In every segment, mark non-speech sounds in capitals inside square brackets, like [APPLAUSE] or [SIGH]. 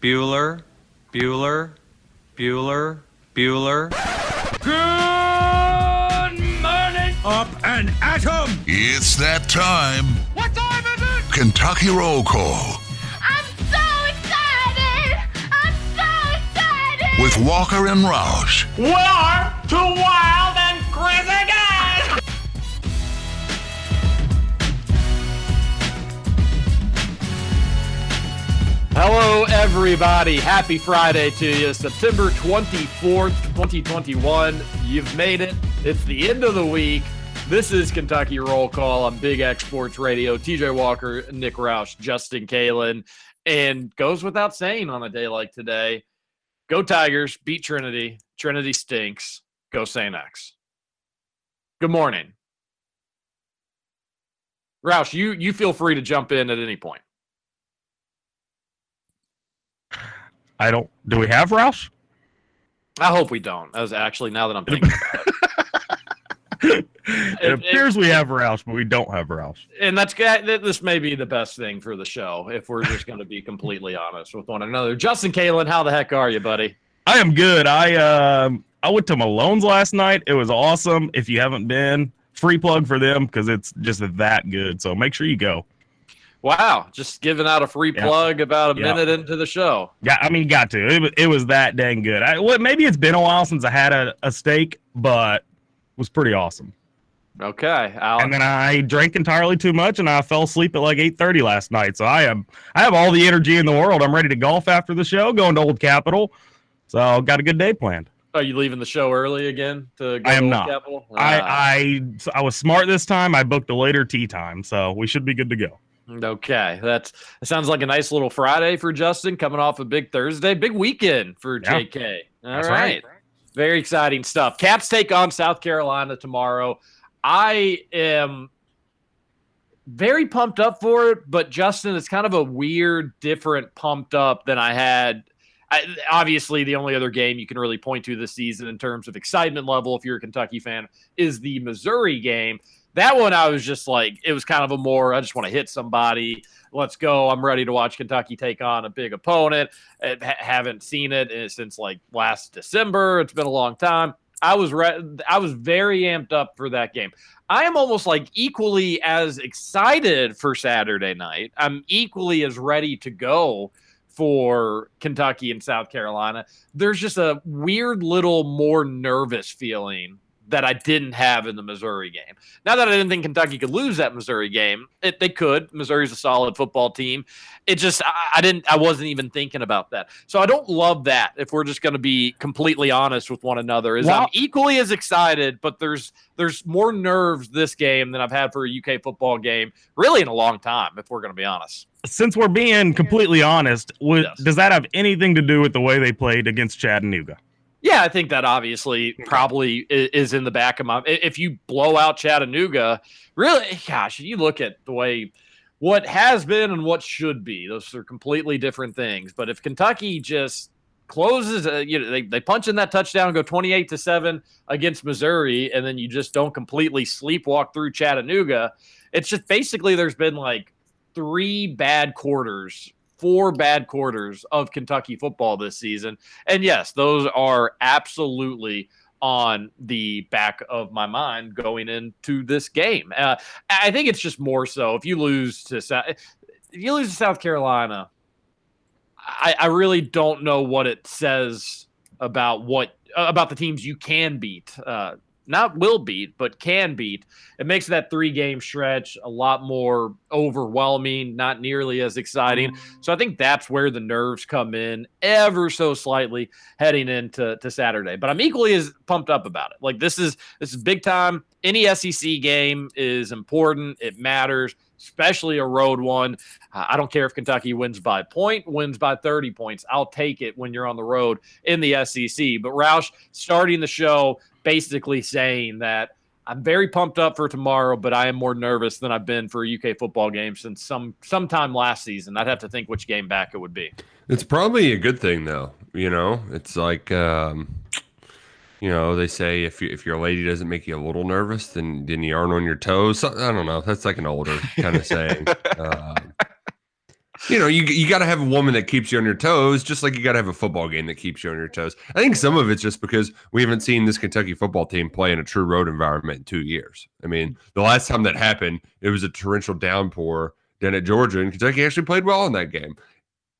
Bueller, Bueller, Bueller, Bueller. Good morning. Up and at 'em! It's that time. What time is it? Kentucky Roll Call I'm so excited! I'm so excited! with Walker and Roush. We are two wild Hello, everybody. Happy Friday to you. September 24th, 2021. You've made it. It's the end of the week. This is Kentucky Roll Call on Big X Sports Radio. TJ Walker, Nick Roush, Justin Kalen. And goes without saying on a day like today go Tigers, beat Trinity. Trinity stinks. Go St. X. Good morning. Roush, you, you feel free to jump in at any point. I don't. Do we have Roush? I hope we don't. As actually, now that I'm thinking about it, [LAUGHS] It, It- appears we have Roush, but we don't have Roush. and that's this may be the best thing for the show if we're just going to be completely honest with one another. Justin Kalen, how the heck are you, buddy? I am good. I um I went to Malone's last night. It was awesome. If you haven't been, free plug for them because it's just that good. So make sure you go. Wow, just giving out a free Yeah. plug about a Yeah. minute into the show. Yeah, I mean, got to. It, was- it was that dang good. I well, maybe it's been a while since I had a, a steak, but it was pretty awesome. Okay, Al. And then I drank entirely too much, and I fell asleep at like eight thirty last night. So I am I have all the energy in the world. I'm ready to golf after the show, going to Old Capitol. So got a good day planned. are you leaving the show early again to go I am to not. Ah, I I I was smart this time. I booked a later tea time, so we should be good to go. Okay, that's that sounds like a nice little Friday for Justin, coming off a big Thursday, big weekend for Yeah. JK. All That's right. right. very exciting stuff. Cats take on South Carolina tomorrow. I am very pumped up for it, but Justin, it's kind of a weird, different pumped up than I had. I, obviously, the only other game you can really point to this season in terms of excitement level, if you're a Kentucky fan, is the Missouri game. That one, I was just like, it was kind of a more, I just want to hit somebody. Let's go. I'm ready to watch Kentucky take on a big opponent. I haven't seen it uh, since like last December. It's been a long time. I was re- I was very amped up for that game. I am almost like equally as excited for Saturday night. I'm equally as ready to go for Kentucky and South Carolina. There's just a weird little more nervous feeling that I didn't have in the Missouri game. Now that I didn't think Kentucky could lose that Missouri game. It, they could. Missouri's a solid football team. It just I, I didn't I wasn't even thinking about that. So I don't love that if we're just going to be completely honest with one another. Is I'm equally as excited, but there's there's more nerves this game than I've had for a UK football game really in a long time if we're going to be honest. Since we're being completely honest, would, Yes. does that have anything to do with the way they played against Chattanooga? Yeah, I think that obviously probably is in the back of my. If you blow out Chattanooga, really, gosh, you look at the way what has been and what should be; those are completely different things. But if Kentucky just closes, uh, you know, they they punch in that touchdown, go twenty-eight to seven against Missouri, and then you just don't completely sleepwalk through Chattanooga. It's just basically there's been like three bad quarters. Four bad quarters of Kentucky football this season. And yes, those are absolutely on the back of my mind going into this game. Uh, I think it's just more so if you lose to South, if you lose to South Carolina, I, I really don't know what it says about what about the teams you can beat. Uh, not will beat, but can beat. It makes that three game stretch a lot more overwhelming, not nearly as exciting. Mm. So I think that's where the nerves come in ever so slightly heading into to Saturday. But I'm equally as pumped up about it. Like this is this is big time. Any SEC game is important. It matters, especially a road one. I don't care if Kentucky wins by point, wins by 30 points. I'll take it when you're on the road in the SEC. But Roush starting the show basically saying that I'm very pumped up for tomorrow, but I am more nervous than I've been for a UK football game since some sometime last season. I'd have to think which game back it would be. It's probably a good thing though. You know, it's like um, you know they say if you, if your lady doesn't make you a little nervous, then then you aren't on your toes. I don't know. That's like an older kind of saying. [LAUGHS] Um, you know, you you got to have a woman that keeps you on your toes, just like you got to have a football game that keeps you on your toes. I think some of it's just because we haven't seen this Kentucky football team play in a true road environment in two years. I mean, the last time that happened, it was a torrential downpour down at Georgia, and Kentucky actually played well in that game.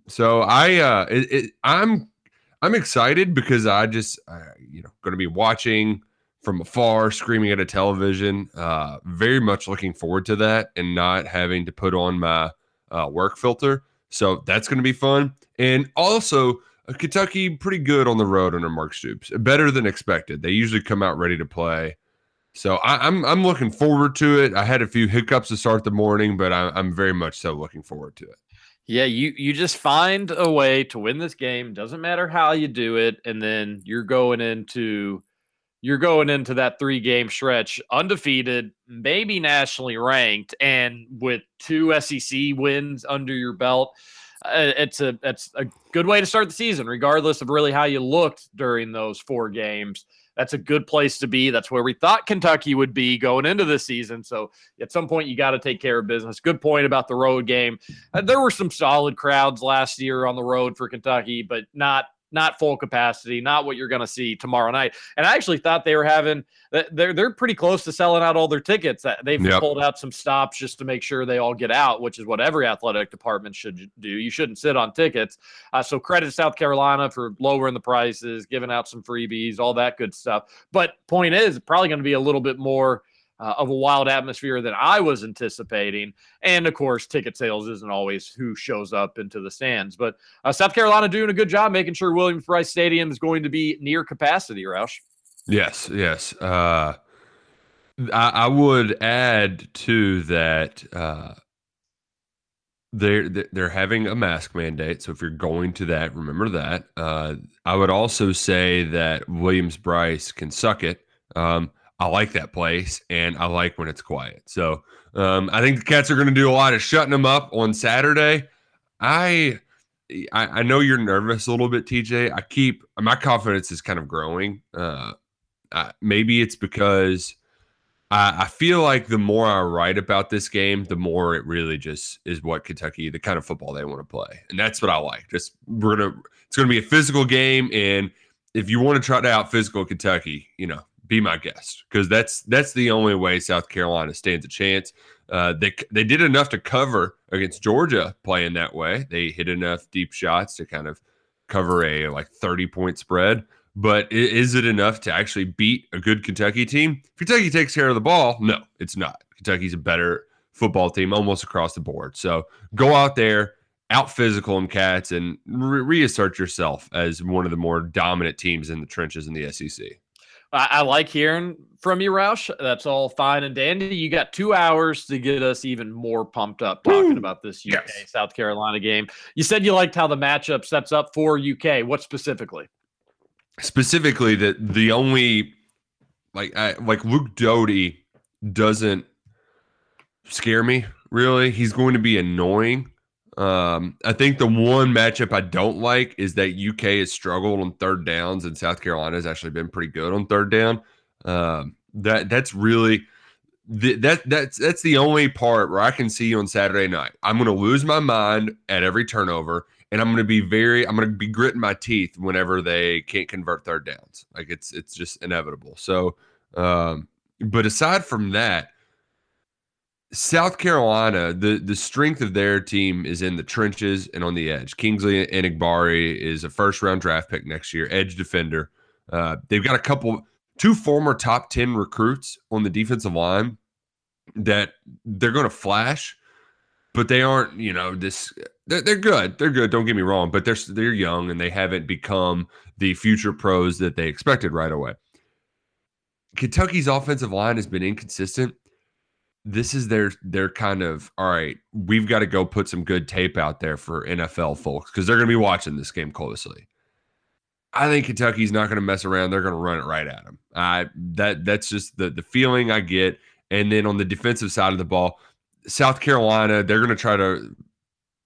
So I, uh, it, it, I'm, I'm excited because I just, uh, you know, going to be watching from afar, screaming at a television. Uh, very much looking forward to that, and not having to put on my uh, work filter. So that's going to be fun. And also, uh, Kentucky pretty good on the road under Mark Stoops, better than expected. They usually come out ready to play. So I, am I'm, I'm looking forward to it. I had a few hiccups to start the morning, but I, I'm very much so looking forward to it. Yeah, you you just find a way to win this game. Doesn't matter how you do it, and then you're going into you're going into that three game stretch undefeated, maybe nationally ranked, and with two SEC wins under your belt. Uh, it's a it's a good way to start the season, regardless of really how you looked during those four games that's a good place to be. That's where we thought Kentucky would be going into the season. So at some point, you got to take care of business. Good point about the road game. Uh, there were some solid crowds last year on the road for Kentucky, but not not full capacity, not what you're going to see tomorrow night. And I actually thought they were having they're they're pretty close to selling out all their tickets. They've yep. pulled out some stops just to make sure they all get out, which is what every athletic department should do. You shouldn't sit on tickets. Uh, so credit South Carolina for lowering the prices, giving out some freebies, all that good stuff. But point is, probably going to be a little bit more uh, of a wild atmosphere than I was anticipating. And of course, ticket sales isn't always who shows up into the stands. But uh, South Carolina doing a good job making sure Williams-Brice Stadium is going to be near capacity, Roush. Yes, yes. Uh, I, I, would add to that. Uh, they're they're having a mask mandate, so if you're going to that, remember that. Uh, I would also say that Williams-Brice can suck it. Um, I like that place and I like when it's quiet. So um, I think the Cats are going to do a lot of shutting them up on Saturday. I, I, I know you're nervous a little bit, TJ. I keep my confidence is kind of growing. Uh, maybe it's because I, I feel like the more I write about this game, the more it really just is what Kentucky, the kind of football they want to play, and that's what I like. Just we're gonna, it's gonna be a physical game, and if you want to try to out physical Kentucky, you know, be my guest because that's that's the only way South Carolina stands a chance. Uh, they they did enough to cover against Georgia playing that way. They hit enough deep shots to kind of cover a like 30 point spread. But is it enough to actually beat a good Kentucky team? If Kentucky takes care of the ball, no, it's not. Kentucky's a better football team almost across the board. So go out there, out physical them cats, and re- reassert yourself as one of the more dominant teams in the trenches in the SEC. I, I, like hearing from you, Roush. That's all fine and dandy. You got two hours to get us even more pumped up talking Woo! about this UK yes. South Carolina game. You said you liked how the matchup sets up for UK. What specifically? Specifically, that the only like I, like Luke Doty doesn't scare me really. He's going to be annoying um, I think the one matchup I don't like is that UK has struggled on third downs, and South Carolina has actually been pretty good on third down. Um, that that's really that that's that's the only part where I can see on Saturday night. I'm going to lose my mind at every turnover, and I'm going to be very I'm going to be gritting my teeth whenever they can't convert third downs. Like it's it's just inevitable. So, um, but aside from that South Carolina, the the strength of their team is in the trenches and on the edge. Kingsley Enagbare is a first round draft pick next year, edge defender. Uh, they've got a couple, two former top ten recruits on the defensive line that they're going to flash, but they aren't. You know, this they're, they're good. They're good. Don't get me wrong, but they're they're young and they haven't become the future pros that they expected right away. Kentucky's offensive line has been inconsistent this is their their kind of all right we've got to go put some good tape out there for nfl folks because they're going to be watching this game closely. I think kentucky's not going to mess around they're going to run it right at them i that that's just the the feeling i get. And then on the defensive side of the ball south carolina they're going to try to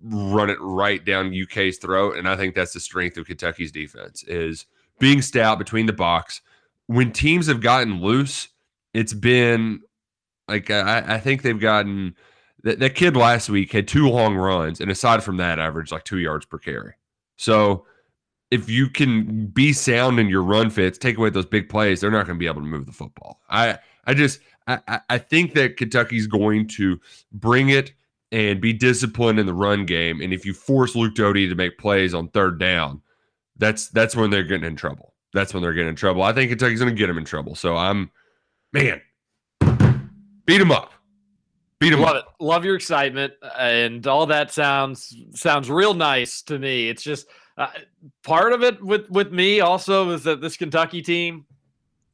run it right down uk's throat and i think that's the strength of kentucky's defense is being stout between the box. When teams have gotten loose it's been like uh, I, I think they've gotten that, that kid last week had two long runs, and aside from that, averaged like two yards per carry. So if you can be sound in your run fits, take away those big plays, they're not going to be able to move the football. I I just I, I- I think that Kentucky's going to bring it and be disciplined in the run game. And if you force Luke Doty to make plays on third down, that's that's when they're getting in trouble. That's when they're getting in trouble. I think Kentucky's going to get them in trouble. So I'm, man, beat them up, beat them Love up. it. Love your excitement, and all that sounds sounds real nice to me. It's just uh, part of it with with me also is that this Kentucky team,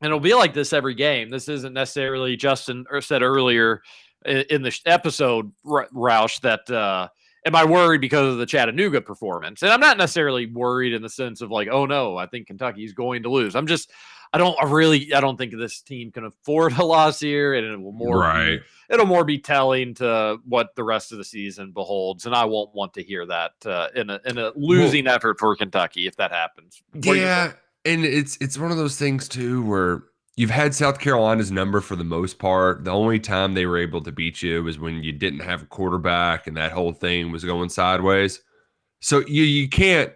and it'll be like this every game. This isn't necessarily Justin er- said earlier in the episode, Roush, that uh, am I worried because of the Chattanooga performance? And I'm not necessarily worried in the sense of like, oh no, I think Kentucky's going to lose. I'm just I don't I really I don't think this team can afford [LAUGHS] a loss here, and it will more be- Right. it'll more be telling to what the rest of the season beholds, and I won't want to hear that uh, in a in a losing effort for Kentucky if that happens. What Yeah, and it's it's one of those things too where you've had South Carolina's number for the most part. The only time they were able to beat you was when you didn't have a quarterback and that whole thing was going sideways. So you you can't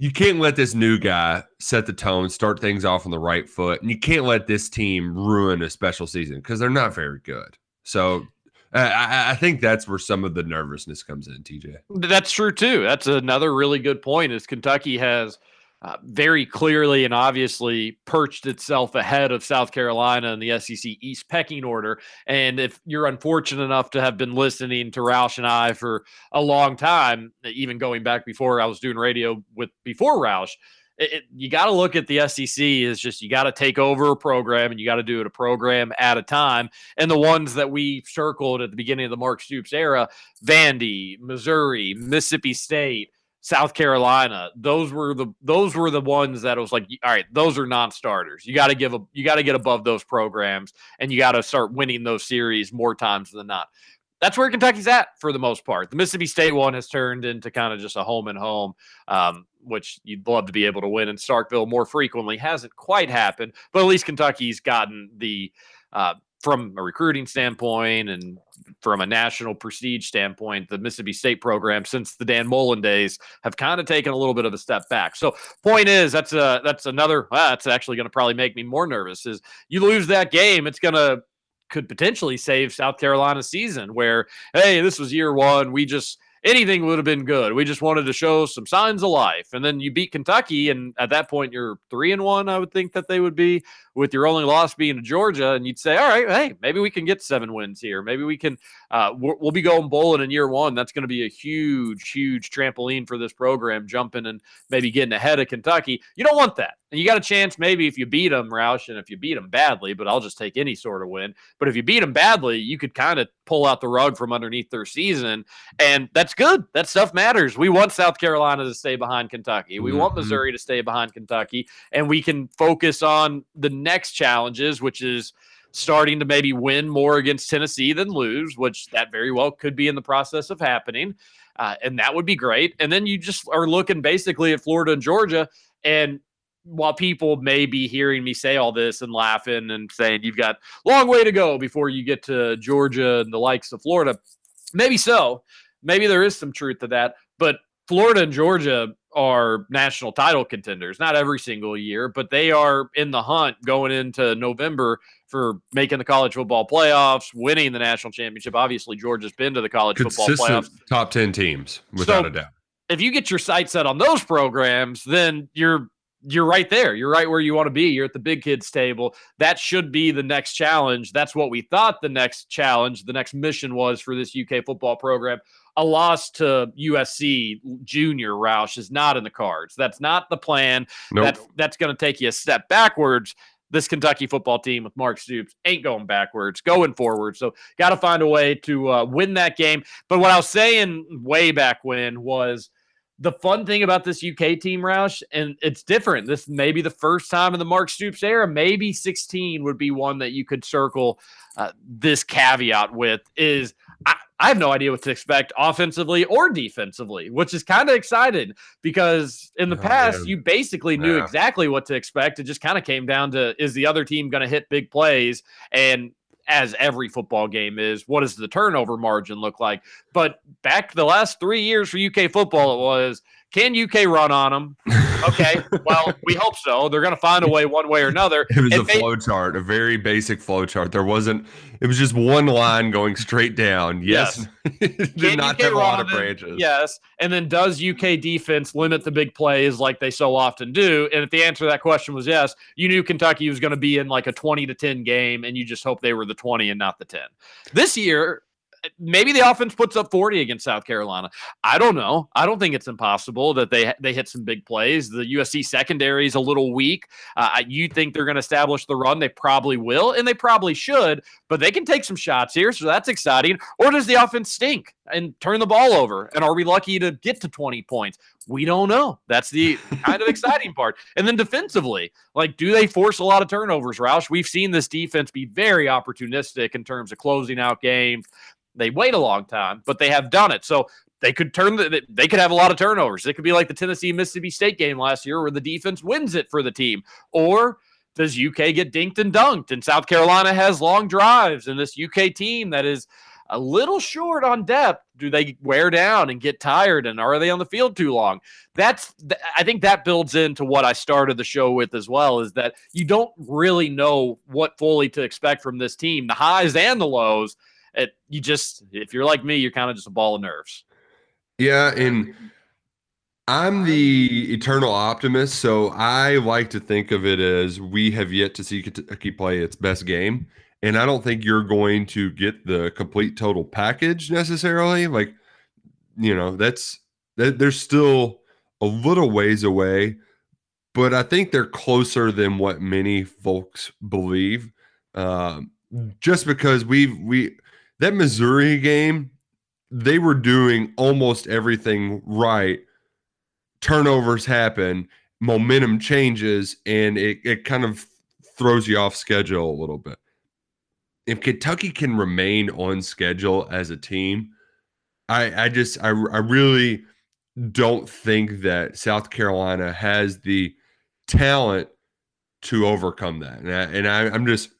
you can't let this new guy set the tone, start things off on the right foot, and you can't let this team ruin a special season because they're not very good. So uh, I, I think that's where some of the nervousness comes in, TJ. That's true too. That's another really good point. Is Kentucky has uh, very clearly and obviously perched itself ahead of South Carolina in the SEC East pecking order. And if you're unfortunate enough to have been listening to Roush and I for a long time, even going back before I was doing radio with before Roush, it, it- you got to look at the SEC is just you got to take over a program and you got to do it a program at a time. And the ones that we circled at the beginning of the Mark Stoops era, Vandy, Missouri, Mississippi State, South Carolina, those were the those were the ones that was like, all right, those are non-starters. You got to give a you got to get above those programs and you got to start winning those series more times than not. That's where Kentucky's at for the most part. The Mississippi State one has turned into kind of just a home and home, um, which you'd love to be able to win in Starkville more frequently. Hasn't quite happened, but at least Kentucky's gotten the uh, from a recruiting standpoint and from a national prestige standpoint, the Mississippi State program since the Dan Mullen days have kind of taken a little bit of a step back. So, point is, that's a that's another. ah, that's actually going to probably make me more nervous. Is you lose that game, it's going to could potentially save South Carolina's season. Where hey, this was year one, we just anything would have been good. We just wanted to show some signs of life, and then you beat Kentucky, and at that point you're three and one. I would think that they would be with your only loss being to Georgia, and you'd say, all right, hey, maybe we can get seven wins here. Maybe we can. Uh, we'll, we'll be going bowling in year one. That's going to be a huge, huge trampoline for this program, jumping and maybe getting ahead of Kentucky. You don't want that. And you got a chance maybe if you beat them, Roush, and if you beat them badly, but I'll just take any sort of win. But if you beat them badly, you could kind of pull out the rug from underneath their season. And that's good. That stuff matters. We want South Carolina to stay behind Kentucky. We want Mhm. Missouri to stay behind Kentucky. And we can focus on the next challenges, which is starting to maybe win more against Tennessee than lose, which that very well could be in the process of happening. Uh, and that would be great. And then you just are looking basically at Florida and Georgia. And while people may be hearing me say all this and laughing and saying you've got long way to go before you get to Georgia and the likes of Florida, maybe so. Maybe there is some truth to that. But Florida and Georgia are national title contenders, not every single year, but they are in the hunt going into November for making the college football playoffs, winning the national championship. Obviously, Georgia's been to the college football playoffs top 10 teams, without So- a doubt. if you get your sights set on those programs, then you're you're right there. You're right where you want to be. You're at the big kids table. That should be the next challenge. That's what we thought the next challenge, the next mission was for this UK football program. A loss to USC junior Roush is not in the cards. That's not the plan. Nope. That's that's going to take you a step backwards. This Kentucky football team with Mark Stoops ain't going backwards, going forward. So got to find a way to uh, win that game. But what I was saying way back when was the fun thing about this UK team, Roush, and it's different. This may be the first time in the Mark Stoops era. Maybe 16 would be one that you could circle uh, this caveat with. Is I, I have no idea what to expect offensively or defensively, which is kind of exciting because in the Oh, past man. you basically knew Yeah. exactly what to expect. It just kind of came down to is the other team going to hit big plays and as every football game is. What does the turnover margin look like? But back the last three years for UK football, it was can UK run on them? Okay, [LAUGHS] well, we hope so. They're going to find a way, one way or another. It was a they- flow chart, a very basic flow chart. There wasn't. It was just one line going straight down. Yes, it [LAUGHS] did not UK have a lot of branches. Yes. And then does UK defense limit the big plays like they so often do? And if the answer to that question was yes, you knew Kentucky was going to be in like a 20 to 10 game and you just hope they were the 20 and not the 10. This year, maybe the offense puts up 40 against South Carolina. I don't know. I don't think it's impossible that they they hit some big plays. The USC secondary is a little weak. Uh, you think they're going to establish the run? They probably will, and they probably should. But they can take some shots here, so that's exciting. Or does the offense stink and turn the ball over? And are we lucky to get to 20 points? We don't know. That's the kind of [LAUGHS] exciting part. And then defensively, like, do they force a lot of turnovers, Roush? We've seen this defense be very opportunistic in terms of closing out games. They wait a long time, but they have done it. So they could turn the, they could have a lot of turnovers. It could be like the Tennessee Mississippi State game last year where the defense wins it for the team. Or does UK get dinked and dunked? And South Carolina has long drives, and this UK team that is a little short on depth. Do they wear down and get tired? And are they on the field too long? That's th- I think that builds into what I started the show with as well. Is that you don't really know what fully to expect from this team, the highs and the lows. It, you just if you're like me, you're kind of just a ball of nerves. Yeah, and I'm the eternal optimist, so I like to think of it as we have yet to see Kentucky play its best game, and I don't think you're going to get the complete total package necessarily. Like, you know, that's that there's still a little ways away, but I think they're closer than what many folks believe. Um, just because we've we that Missouri game they were doing almost everything right. Turnovers happen, momentum changes, and it, it kind of throws you off schedule a little bit. If Kentucky can remain on schedule as a team, I, I just I, I really don't think that South Carolina has the talent to overcome that. And, I, and I, I'm just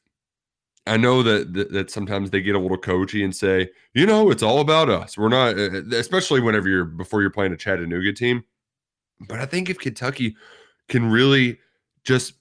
I know that, that that sometimes they get a little coachy and say, you know, it's all about us. We're not, uh, especially whenever you're before you're playing a Chattanooga team. But I think if Kentucky can really just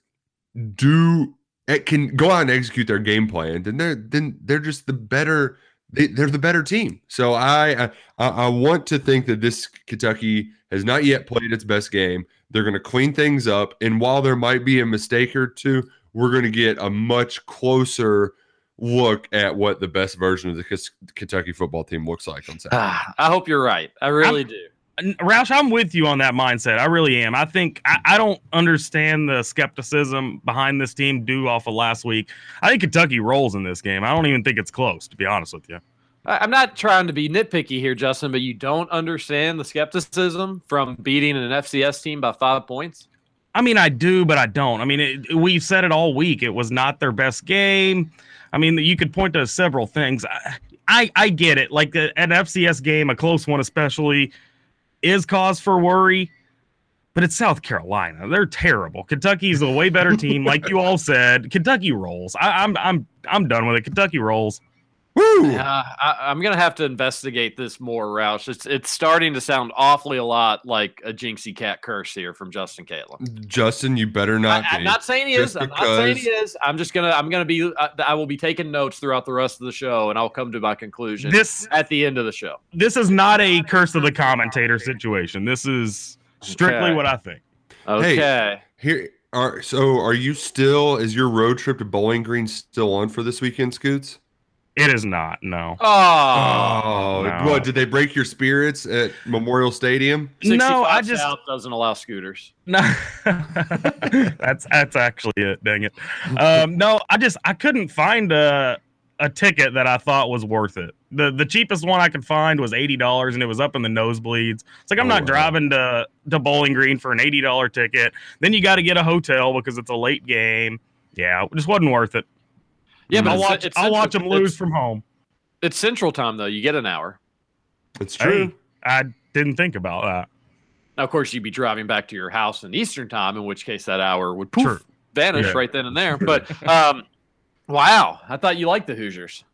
do, it can go out and execute their game plan, then they're then they're just the better. They, they're the better team. So I, I I want to think that this Kentucky has not yet played its best game. They're going to clean things up, and while there might be a mistake or two, we're going to get a much closer look at what the best version of the Kis- Kentucky football team looks like on Saturday. Ah, I hope you're right. I really do. N- Roush, I'm with you on that mindset. I really am. I think I, I don't understand the skepticism behind this team due off of last week. I think Kentucky rolls in this game. I don't even think it's close, to be honest with you. I- I'm not trying to be nitpicky here, Justin, but you don't understand the skepticism from beating an FCS team by five points. I mean, I do, but I don't. I mean, it, we've said it all week. It was not their best game. I mean, you could point to several things. I, I, I get it. Like a, an FCS game, a close one especially, is cause for worry. But it's South Carolina. They're terrible. Kentucky's a way better team, like you all said. Kentucky rolls. I, I'm I'm I'm done with it. Kentucky rolls. Woo! Uh, I, I'm gonna have to investigate this more, Roush. It's it's starting to sound awfully a lot like a Jinxie Cat curse here from Justin Caitlin. Justin, you better not. I, am not saying he Just is. I'm not saying he is. I'm just gonna. I'm gonna be. Uh, I will be taking notes throughout the rest of the show, and I'll come to my conclusion This at the end of the show. this is not a curse of the commentator situation. This is strictly Okay. what I think. Okay. Here are so. Are you still? Is your road trip to Bowling Green still on for this weekend, Scoots? It is not. No. Oh, Oh, no. what did they break your spirits at Memorial Stadium? No, I just South doesn't allow scooters. No, [LAUGHS] that's that's actually it. Dang it. Um, no, I just I couldn't find a a ticket that I thought was worth it. the The cheapest one I could find was eighty dollars, and it was up in the nosebleeds. It's like I'm Oh, not wow. driving to to Bowling Green for an eighty dollar ticket. Then you got to get a hotel because it's a late game. Yeah, it just wasn't worth it. Yeah, but I'll watch it's I'll watch them lose from home. It's Central Time though. You get an hour. It's true. Hey, I didn't think about that. Now, of course, you'd be driving back to your house in Eastern Time, in which case that hour would poof Sure. vanish Yeah. right then and there. But um, Wow, I thought you liked the Hoosiers.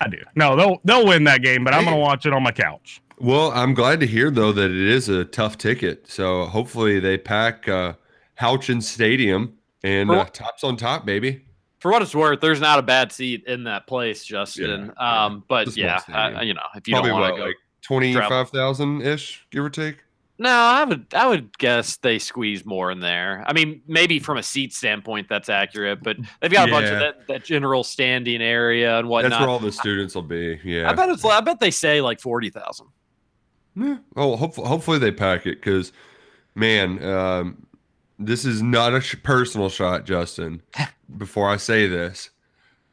I do. No, they'll they'll win that game, but I'm gonna watch it on my couch. Well, I'm glad to hear though that it is a tough ticket. So hopefully they pack uh, Houchens Stadium and uh, tops on top, baby. For what it's worth, there's not a bad seat in that place, Justin. Yeah, um, but It's a small yeah, stadium. uh, you know, if you Probably don't want to go like twenty five thousand ish, give or take. no, I would, I would guess they squeeze more in there. I mean, maybe from a seat standpoint, that's accurate, but they've got a bunch of that, that general standing area and whatnot. That's where all the students will be. Yeah. I bet it's, I bet they say like forty thousand. Yeah. Oh, hopefully, hopefully they pack it because, man, um, this is not a sh- personal shot, Justin. [LAUGHS] before I say this,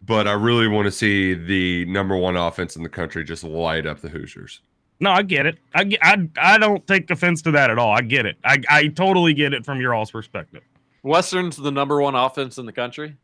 but I really want to see the number one offense in the country just light up the Hoosiers. No, I get it. I, I, I don't take offense to that at all. I get it. I, I totally get it from your all's perspective. Western's the number one offense in the country.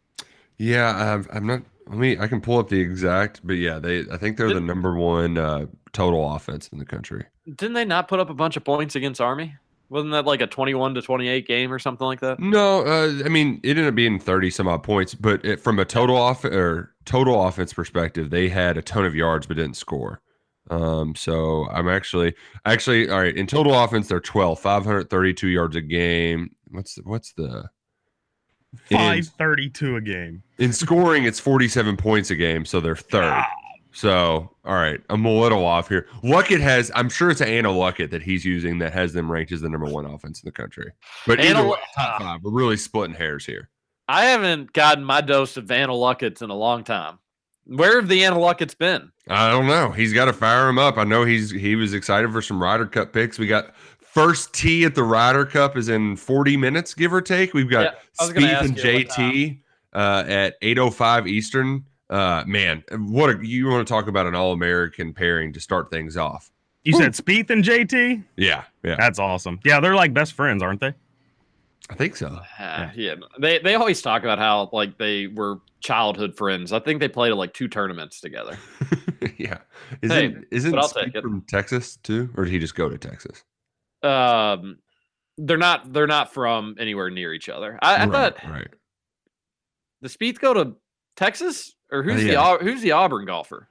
Yeah, I'm, I'm not. I mean, I can pull up the exact, but yeah, they. I think they're the number one uh, total offense in the country. Didn't they not put up a bunch of points against Army? Wasn't that like a twenty-one to twenty-eight game or something like that? No, uh, I mean it ended up being thirty some odd points, but it, from a total off or total offense perspective, they had a ton of yards but didn't score. Um, so I'm actually actually all right in total offense they're 12, 532 yards a game. What's the, what's the in, Five thirty-two a game. in scoring? It's 47 points a game, so they're third. So all right, I'm a little off here. Luckett has, I'm sure it's Anna Luckett that he's using that has them ranked as the number one offense in the country. But Anna either way, top five, we're really splitting hairs here. I haven't gotten my dose of Anna Luckett's in a long time. Where have the Anna Luckett's been? I don't know. He's got to fire him up. I know he's he was excited for some Ryder Cup picks. We got first tee at the Ryder Cup is in 40 minutes, give or take. We've got was Spieth and JT uh, at 8:05 Eastern. Uh, man, what a, you want to talk about an All American pairing to start things off? You said Spieth and JT. Yeah, yeah, That's awesome. Yeah, they're like best friends, aren't they? I think so. Uh, yeah, they they always talk about how like they were childhood friends. I think they played at like two tournaments together. [LAUGHS] yeah, isn't isn't but I'll Spieth take it. from Texas too, or did he just go to Texas? Um, they're not they're not from anywhere near each other. I, I right, thought right. the Spieth go to Texas or who's the yeah. Au- who's the Auburn golfer?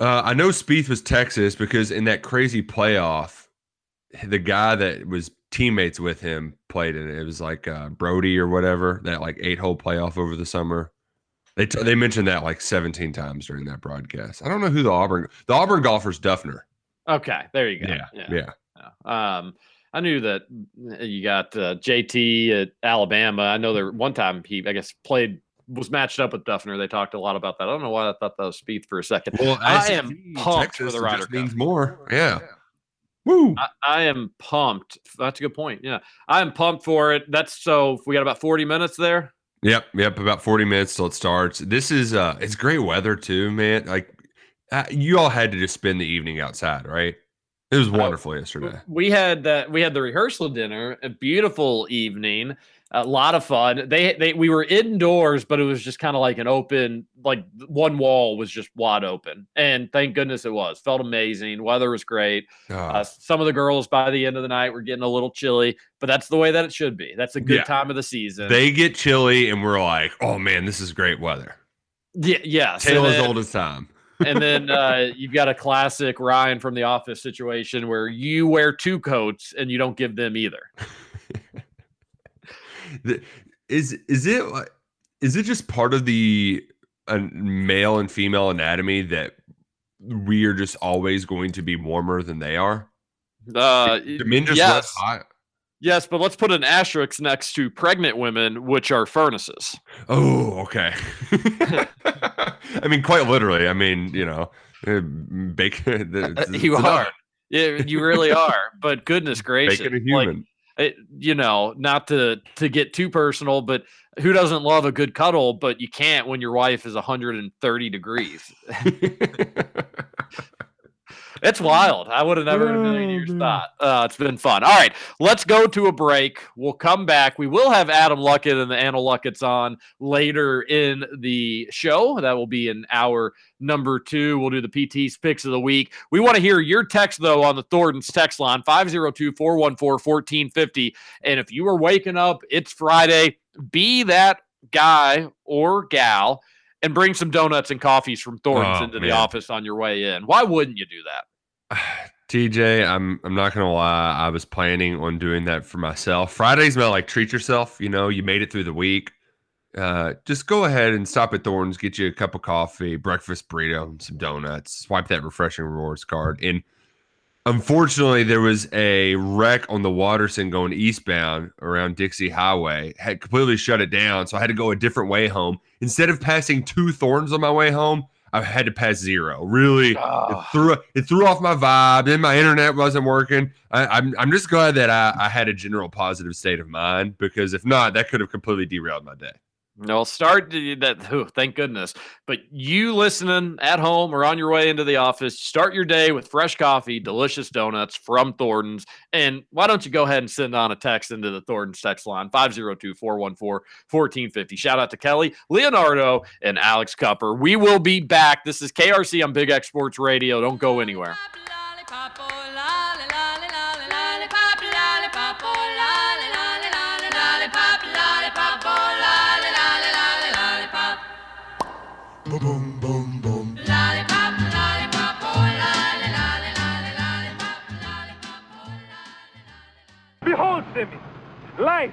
Uh, I know Spieth was Texas because in that crazy playoff, the guy that was teammates with him played in it. It was like uh, Brody or whatever that like eight hole playoff over the summer. They t- they mentioned that like seventeen times during that broadcast. I don't know who the Auburn the Auburn golfer's Dufner. Okay, there you go. yeah. yeah. Um, I knew that you got uh, JT at Alabama. I know there one time he, I guess, played was matched up with Dufner. They talked a lot about that. I don't know why I thought that was Spieth for a second. Well, I SEC, am pumped for the it Ryder Cup. means more. Yeah. Woo. I, I am pumped. That's a good point. Yeah, I am pumped for it. That's so. We got about forty minutes there. Yep, yep. About forty minutes till it starts. This is uh, it's great weather too, man. Like, uh, you all had to just spend the evening outside, right? It was wonderful yesterday. We had that. We had the rehearsal dinner. A beautiful evening. A lot of fun. They they we were indoors, but it was just kind of like an open, like one wall was just wide open, and thank goodness it was. Felt amazing. Weather was great. Oh, Uh, some of the girls by the end of the night were getting a little chilly, but that's the way that it should be. That's a good Yeah. time of the season. they get chilly, and we're like, "Oh man, this is great weather." yeah, yes. Tale as old as time. [LAUGHS] and then [LAUGHS] uh, you've got a classic Ryan from the office situation where you wear two coats and you don't give them either. [LAUGHS] The- Is is it like- is it just part of the uh, male and female anatomy that we are just always going to be warmer than they are? Uh, Do men just yes, less hot? yes, but let's put an asterisk next to pregnant women, which are furnaces. Oh, okay. [LAUGHS] [LAUGHS] I mean, quite literally. I mean, you know, uh, bacon. [LAUGHS] the- you it's are. Yeah, you really are. But goodness gracious, like, human. It, you know, not to to get too personal, but who doesn't love a good cuddle? But you can't when your wife is 130 degrees. [LAUGHS] [LAUGHS] It's wild. I would have never in a million years thought. Uh, it's been fun. All right, let's go to a break. We'll come back. We will have Adam Luckett and the Anna Luckett's on later in the show. That will be in hour number two. We'll do the PT's picks of the week. We want to hear your text, though, on the Thornton's text line 502 414 1450. And if you are waking up, it's Friday, be that guy or gal and bring some donuts and coffees from Thornton's Oh, into the man. office on your way in. Why wouldn't you do that? [SIGHS] TJ, I'm I'm not gonna lie. I was planning on doing that for myself. Fridays, about like treat yourself. You know, you made it through the week. Uh, just go ahead and stop at Thornton's, get you a cup of coffee, breakfast burrito, and some donuts. Swipe that refreshing rewards card. And unfortunately, there was a wreck on the Watterson going eastbound around Dixie Highway. Had completely shut it down, so I had to go a different way home. Instead of passing two thorns on my way home, I had to pass zero. Really, it ah. threw it threw off my vibe. Then my internet wasn't working. I, I'm I'm just glad that I, I had a general positive state of mind because if not, that could have completely derailed my day. No, start that. whew, thank goodness. But you listening at home or on your way into the office, start your day with fresh coffee, delicious donuts from Thornton's. And why don't you go ahead and send on a text into the Thornton's text line 502 414 1450. Shout out to Kelly, Leonardo, and Alex Cupper. We will be back. This is KRC on Big X Sports Radio. Don't go anywhere. Behold, Simi, life,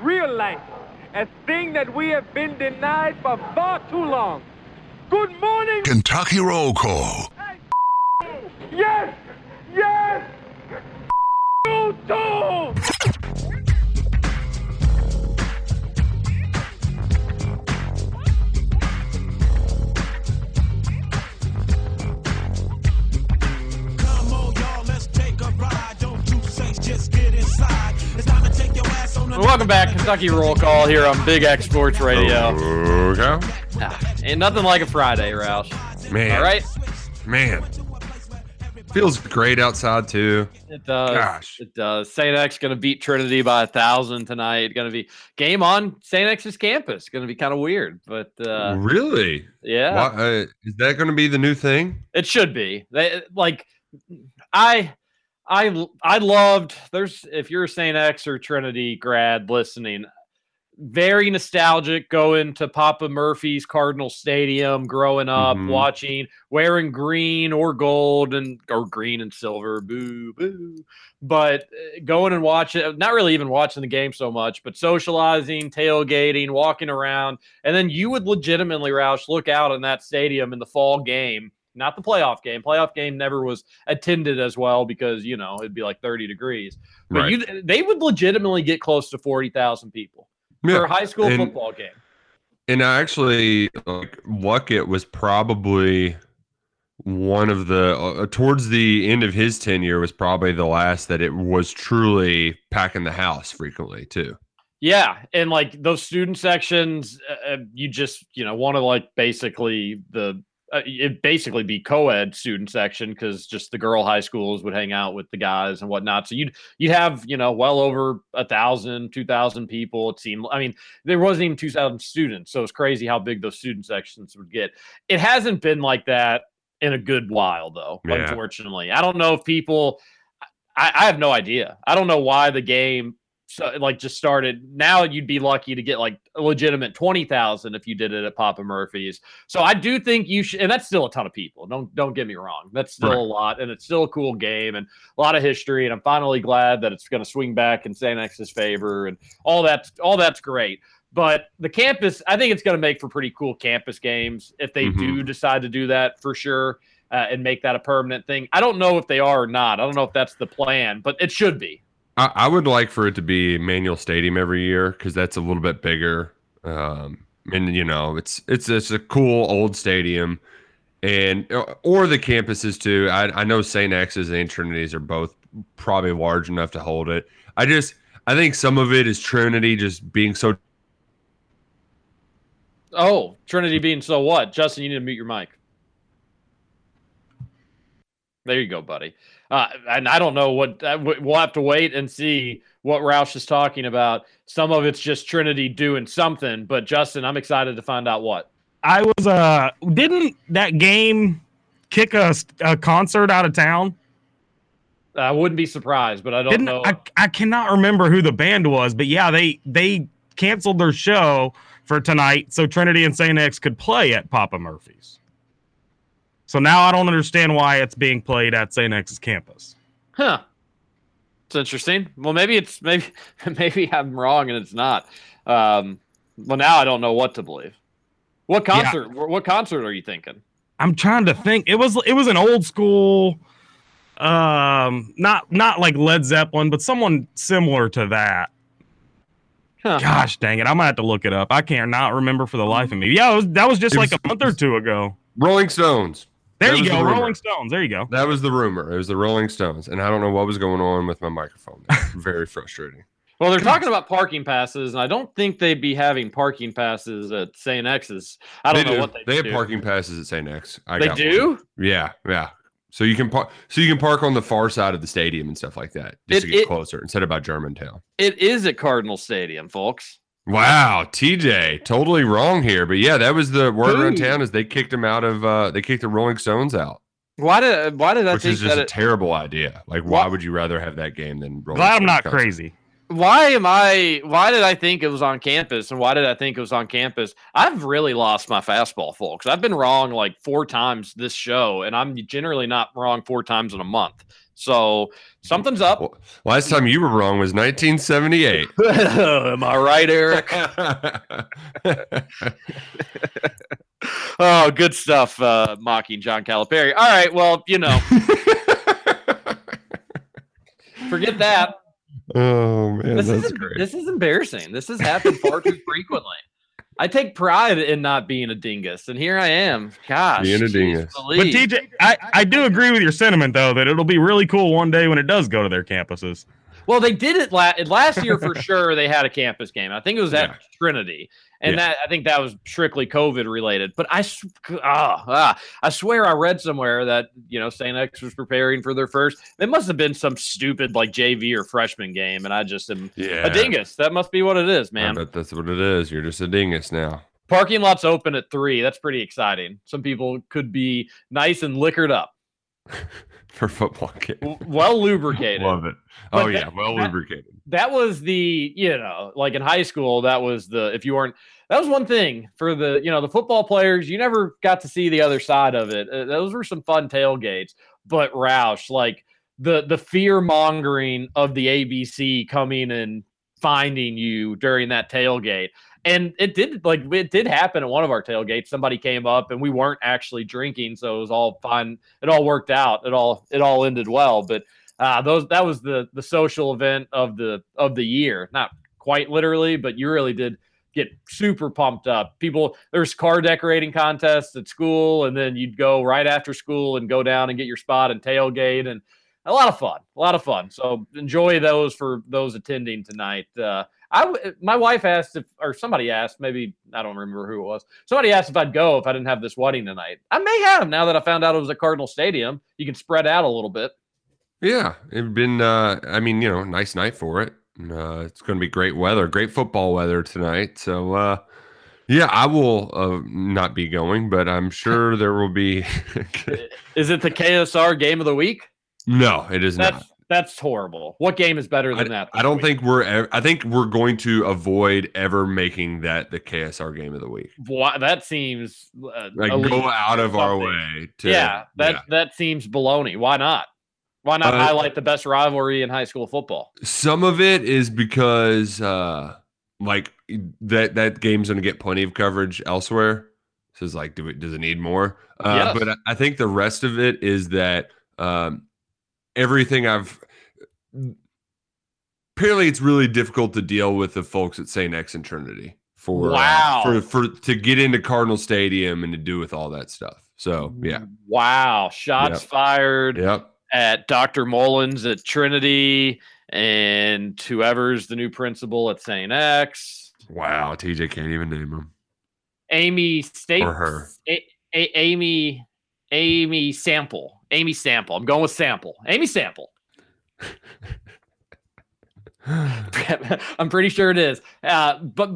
real life, a thing that we have been denied for far too long. Good morning. Kentucky Roll Call. Yes, yes. You too. Welcome back, Kentucky Roll Call here on Big X Sports Radio. Okay, Ah, ain't nothing like a Friday, Roush. man. All right. man. Feels great outside too. It does. Gosh. It does. St. X going to beat Trinity by a thousand tonight. Going to be game on St. X's campus. Going to be kind of weird, but uh, really? yeah, Why, uh, is that going to be the new thing? it should be. They like, I, I, I loved. There's if you're a St. X or Trinity grad listening, very nostalgic going to Papa Murphy's Cardinal Stadium growing up, Mhm. watching, wearing green or gold and or green and silver, boo boo. But uh, going and watching, not really even watching the game so much, but socializing, tailgating, walking around, and then you would legitimately, Roush, look out in that stadium in the fall game. Not the playoff game. Playoff game never was attended as well because you know it'd be like 30 degrees. But Right. you, they would legitimately get close to 40,000 people for a high school and- football game. And actually, like Luckett was probably one of the uh, towards the end of his tenure was probably the last that it was truly packing the house frequently too. Yeah, and like those student sections, uh, uh, you just you know want to like basically the uh, it basically be co-ed student section because just the girl high schools would hang out with the guys and whatnot. So you'd you'd have you know well over a thousand, two thousand people. It seemed. I mean, there wasn't even two thousand students, so it's crazy how big those student sections would get. It hasn't been like that in a good while though. Yeah. Unfortunately, I don't know if people. I, I have no idea. I don't know why the game so like just started now you'd be lucky to get like a legitimate 20,000 if you did it at Papa Murphy's. So I do think you should and that's still a ton of people. Don't don't get me wrong. That's still Right. a lot and it's still a cool game and a lot of history and I'm finally glad that it's going to swing back in St. X's favor and all that's all that's great. But the campus, I think it's going to make for pretty cool campus games if they do decide to do that for sure uh, and make that a permanent thing. I don't know if they are or not. I don't know if that's the plan, but it should be. I, I would like for it to be Manual Stadium every year because that's a little bit bigger. Um, and you know, it's it's it's a cool old stadium, and uh, or the campuses too. I I know Saint X's and Trinity's are both probably large enough to hold it. I just I think some of it is Trinity just being so Oh, Trinity being so what? Justin, you need to mute your mic. There you go, buddy. Uh, and I don't know what uh, we'll have to wait and see what Roush is talking about. Some of it's just Trinity doing something, but Justin, I'm excited to find out what. I was uh didn't that game kick a, a concert out of town? I wouldn't be surprised, but I don't Didn't know. I, I cannot remember who the band was, but yeah, they they canceled their show for tonight, so Trinity and St. X could play at Papa Murphy's. So now I don't understand why it's being played at St. X's campus. Huh. It's interesting. Well, maybe it's maybe [LAUGHS] maybe I'm wrong and it's not. Um, well, now I don't know what to believe. What Yeah. concert? What concert are you thinking? I'm trying to think. It was it was an old school, um, not not like Led Zeppelin, but someone similar to that. Huh. Gosh dang it! I'm gonna have to look it up. I can't not remember for the life of me. Yeah, it was, that was just It like was- a month or two ago. Rolling Stones. There That you was the go. Rolling Stones. There you go. That was the rumor. It was the Rolling Stones, and I don't know what was going on with my microphone. [LAUGHS] Very frustrating. Well, they're talking about parking passes, and I don't think they'd be having parking passes at St. X's. I don't they know do. what they, they have do. parking passes at St. X. I They got do? one. Yeah, yeah. So you can park. So you can park on the far side of the stadium and stuff like that, just It- to get it- closer instead of by Germantown. It is at Cardinal Stadium, folks. Wow, TJ, totally wrong here, but yeah, that was the word around town is they kicked him out of. uh They kicked the Rolling Stones out, Why did Why did I which think is just that? a It, terrible idea. Like, why Wha- would you rather have that game than Rolling Glad I'm not concert? crazy. why am I? Why did I think it was on campus? And why did I think it was on campus? I've really lost my fastball, folks. I've been wrong like four times this show, and I'm generally not wrong four times in a month. So something's up. Well, last time you were wrong was 1978. [LAUGHS] am I right, Eric? [LAUGHS] Oh, good stuff. Uh, mocking John Calipari. All right. Well, you know, [LAUGHS] forget that. oh man, This is great. this is embarrassing. This has happened far too frequently. I take pride in not being a dingus, and here I am. Gosh, Being a jeez dingus. But Louise. TJ, I, I do agree with your sentiment though that it'll be really cool one day when it does go to their campuses. Well, they did it la- last year for [LAUGHS] sure. They had a campus game. I think it was at Yeah. Trinity, and Yeah. that I think that was strictly COVID related. But I, ah, ah, I swear I read somewhere that you know Saint X was preparing for their first. It must have been some stupid like JV or freshman game, and I just am Yeah, a dingus. That must be what it is, man. that's what it is. You're just a dingus now. Parking lots open at three. That's pretty exciting. Some people could be nice and liquored up, [LAUGHS] for football game. well lubricated. Love it. But Oh yeah, that- well that- lubricated. that was the you know like in high school that was the if you weren't that was one thing for the you know the football players you never got to see the other side of it Uh, those were some fun tailgates but roush like the the fear mongering of the abc coming and finding you during that tailgate and it did like it did happen at one of our tailgates somebody came up and we weren't actually drinking so it was all fine it all worked out it all it all ended well but uh, those that was the the social event of the of the year. Not quite literally, but you really did get super pumped up. People there's car decorating contests at school, and then you'd go right after school and go down and get your spot and tailgate, and a lot of fun, a lot of fun. So enjoy those for those attending tonight. Uh, I w- my wife asked if, or somebody asked, maybe I don't remember who it was. Somebody asked if I'd go if I didn't have this wedding tonight. I may have now that I found out it was at Cardinal Stadium. You can spread out a little bit. Yeah, it'd been. uh I mean, you know, nice night for it. Uh, it's going to be great weather, great football weather tonight. So, uh yeah, I will uh, not be going, but I'm [LAUGHS] sure there will be. [LAUGHS] Is it the KSR game of the week? no, it is That's not. That's horrible. What game is better I, than that? I don't think we're. ev- I think we're going to avoid ever making that the KSR game of the week. Why, that seems uh, Like go out of our way to. yeah, that yeah. that seems baloney. Why not? Why not Uh, highlight the best rivalry in high school football? Some of it is because uh like that that game's gonna get plenty of coverage elsewhere. So it's like, do it does it need more? Uh Yes. but I- I think the rest of it is that um everything I've apparently it's really difficult to deal with the folks at St. X and Trinity for uh, Wow. for for to get into Cardinal Stadium and to do with all that stuff. So yeah. Wow, shots Yep. fired Yep. at Dr. Mullins at Trinity and whoever's the new principal at St. X. Wow, TJ can't even name them. Amy State Or her. A- A- Amy Amy Sample. Amy Sample. I'm going with Sample. Amy Sample. [SIGHS] [LAUGHS] I'm pretty sure it is. Uh, but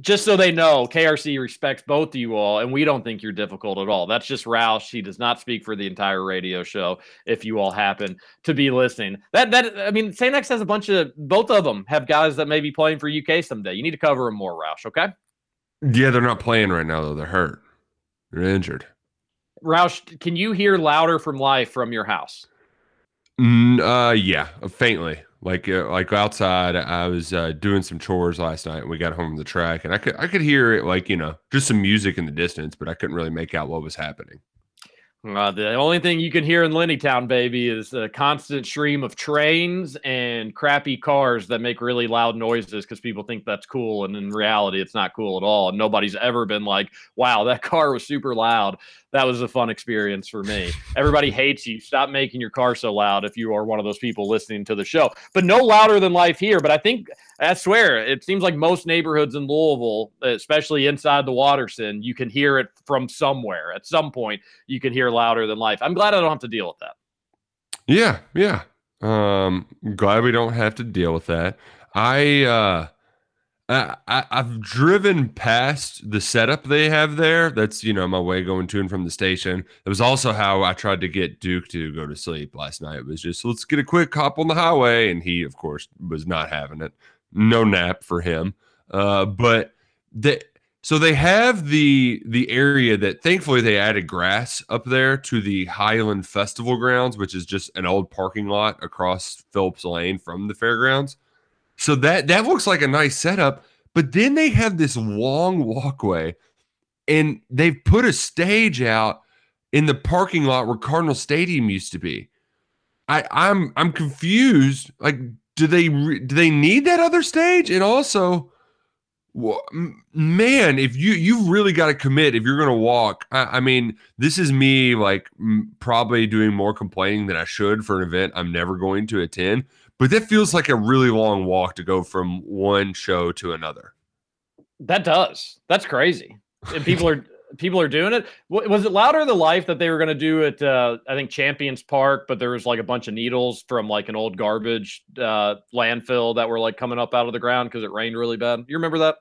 just so they know, KRC respects both of you all, and we don't think you're difficult at all. That's just Roush. He does not speak for the entire radio show. If you all happen to be listening, that that I mean, St. X has a bunch of both of them have guys that may be playing for UK someday. You need to cover them more, Roush. Okay. Yeah, they're not playing right now though. They're hurt. They're injured. Roush, can you hear louder from life from your house? Mm, uh, yeah, faintly. Like uh, like outside, I was uh, doing some chores last night, and we got home from the track, and I could I could hear it like you know just some music in the distance, but I couldn't really make out what was happening. Uh, the only thing you can hear in Lennytown, baby, is a constant stream of trains and crappy cars that make really loud noises because people think that's cool. And in reality, it's not cool at all. And nobody's ever been like, wow, that car was super loud. That was a fun experience for me. Everybody hates you. Stop making your car so loud if you are one of those people listening to the show. But no louder than life here. But I think, I swear, it seems like most neighborhoods in Louisville, especially inside the Watterson, you can hear it from somewhere. At some point, you can hear louder than life. I'm glad I don't have to deal with that. Yeah, yeah. Um, glad we don't have to deal with that. I uh I, I I've driven past the setup they have there. That's you know my way going to and from the station. It was also how I tried to get Duke to go to sleep last night. It was just let's get a quick hop on the highway, and he of course was not having it. No nap for him. Uh, but the so they have the the area that thankfully they added grass up there to the Highland Festival grounds, which is just an old parking lot across Phillips Lane from the fairgrounds. So that that looks like a nice setup, but then they have this long walkway and they've put a stage out in the parking lot where Cardinal Stadium used to be. I I'm I'm confused. Like do they do they need that other stage? And also man if you you've really got to commit if you're gonna walk I, I mean this is me like m- probably doing more complaining than i should for an event i'm never going to attend but that feels like a really long walk to go from one show to another That does. That's crazy. And people are [LAUGHS] people are doing it. Was it louder than the life that they were going to do at uh, I think Champions Park, but there was like a bunch of needles from like an old garbage uh, landfill that were like coming up out of the ground because it rained really bad. You remember that?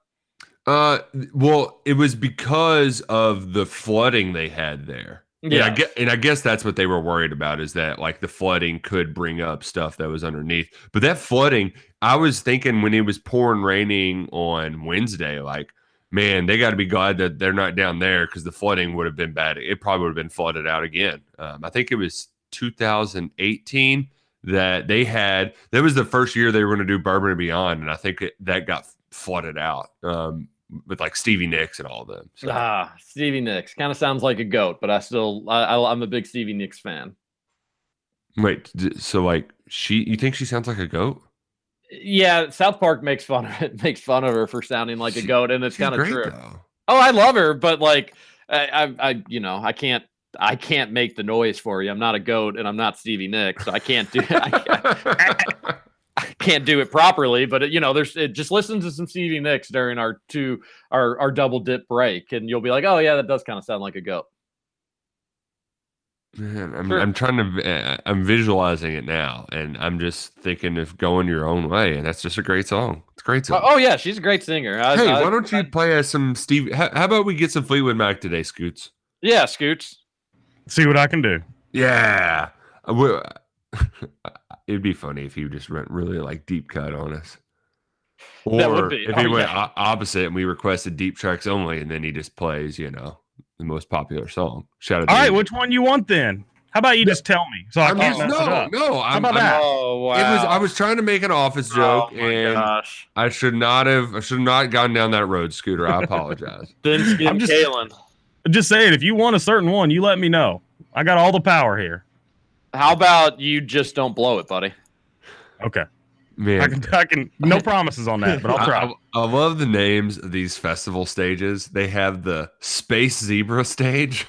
uh well it was because of the flooding they had there And I Yeah. and I guess that's what they were worried about is that like the flooding could bring up stuff that was underneath. But that flooding, I was thinking when it was pouring raining on Wednesday, like, man, they got to be glad that they're not down there because the flooding would have been bad. It probably would have been flooded out again. Um, I think it was 2018 that they had. That was the first year they were going to do Bourbon and Beyond, and I think it, that got flooded out um, with like Stevie Nicks and all of them. So. Ah, Stevie Nicks kind of sounds like a goat, but I still I, I'm a big Stevie Nicks fan. Wait, so like she, you think she sounds like a goat? Yeah, South Park makes fun of it, [LAUGHS] makes fun of her for sounding like a goat, and it's kind of true. though. Oh, I love her, but like I, I, I, you know, I can't, I can't make the noise for you. I'm not a goat, and I'm not Stevie Nicks. So I can't do, I can't, I can't do it properly. But you know, there's it, just listen to some Stevie Nicks during our two, our our double dip break, and you'll be like, oh yeah, that does kind of sound like a goat. Man, I'm, Sure. I'm trying to, uh, I'm visualizing it now, and I'm just thinking of going your own way, and that's just a great song. It's a great Oh, song. oh, yeah, she's a great singer. I, hey, I- why don't you play us some Steve? How, how about we get some Fleetwood Mac today, Scoots? yeah, Scoots. See what I can do. Yeah, Uh, we- [LAUGHS] it'd be funny if he just went really like deep cut on us. Or be- if oh, he oh, went yeah. opposite and we requested deep tracks only, and then he just plays, you know, the most popular song. Shout out! All to right, you. which one you want then? How about you just tell me so I I'm can't just, mess it no, up? no. I'm, about I'm- that? Oh wow! It was I was trying to make an office oh, joke, Oh and gosh. I should not have. I should have not gone down that road, Scooter. I apologize. [LAUGHS] Thin skin I'm just- Kalen. Just saying, if you want a certain one, you let me know. I got all the power here. How about you just don't blow it, buddy? Okay, I Man, can, I can. No promises on that, but I'll [LAUGHS] try. I- I love the names of these festival stages. They have the Space Zebra stage,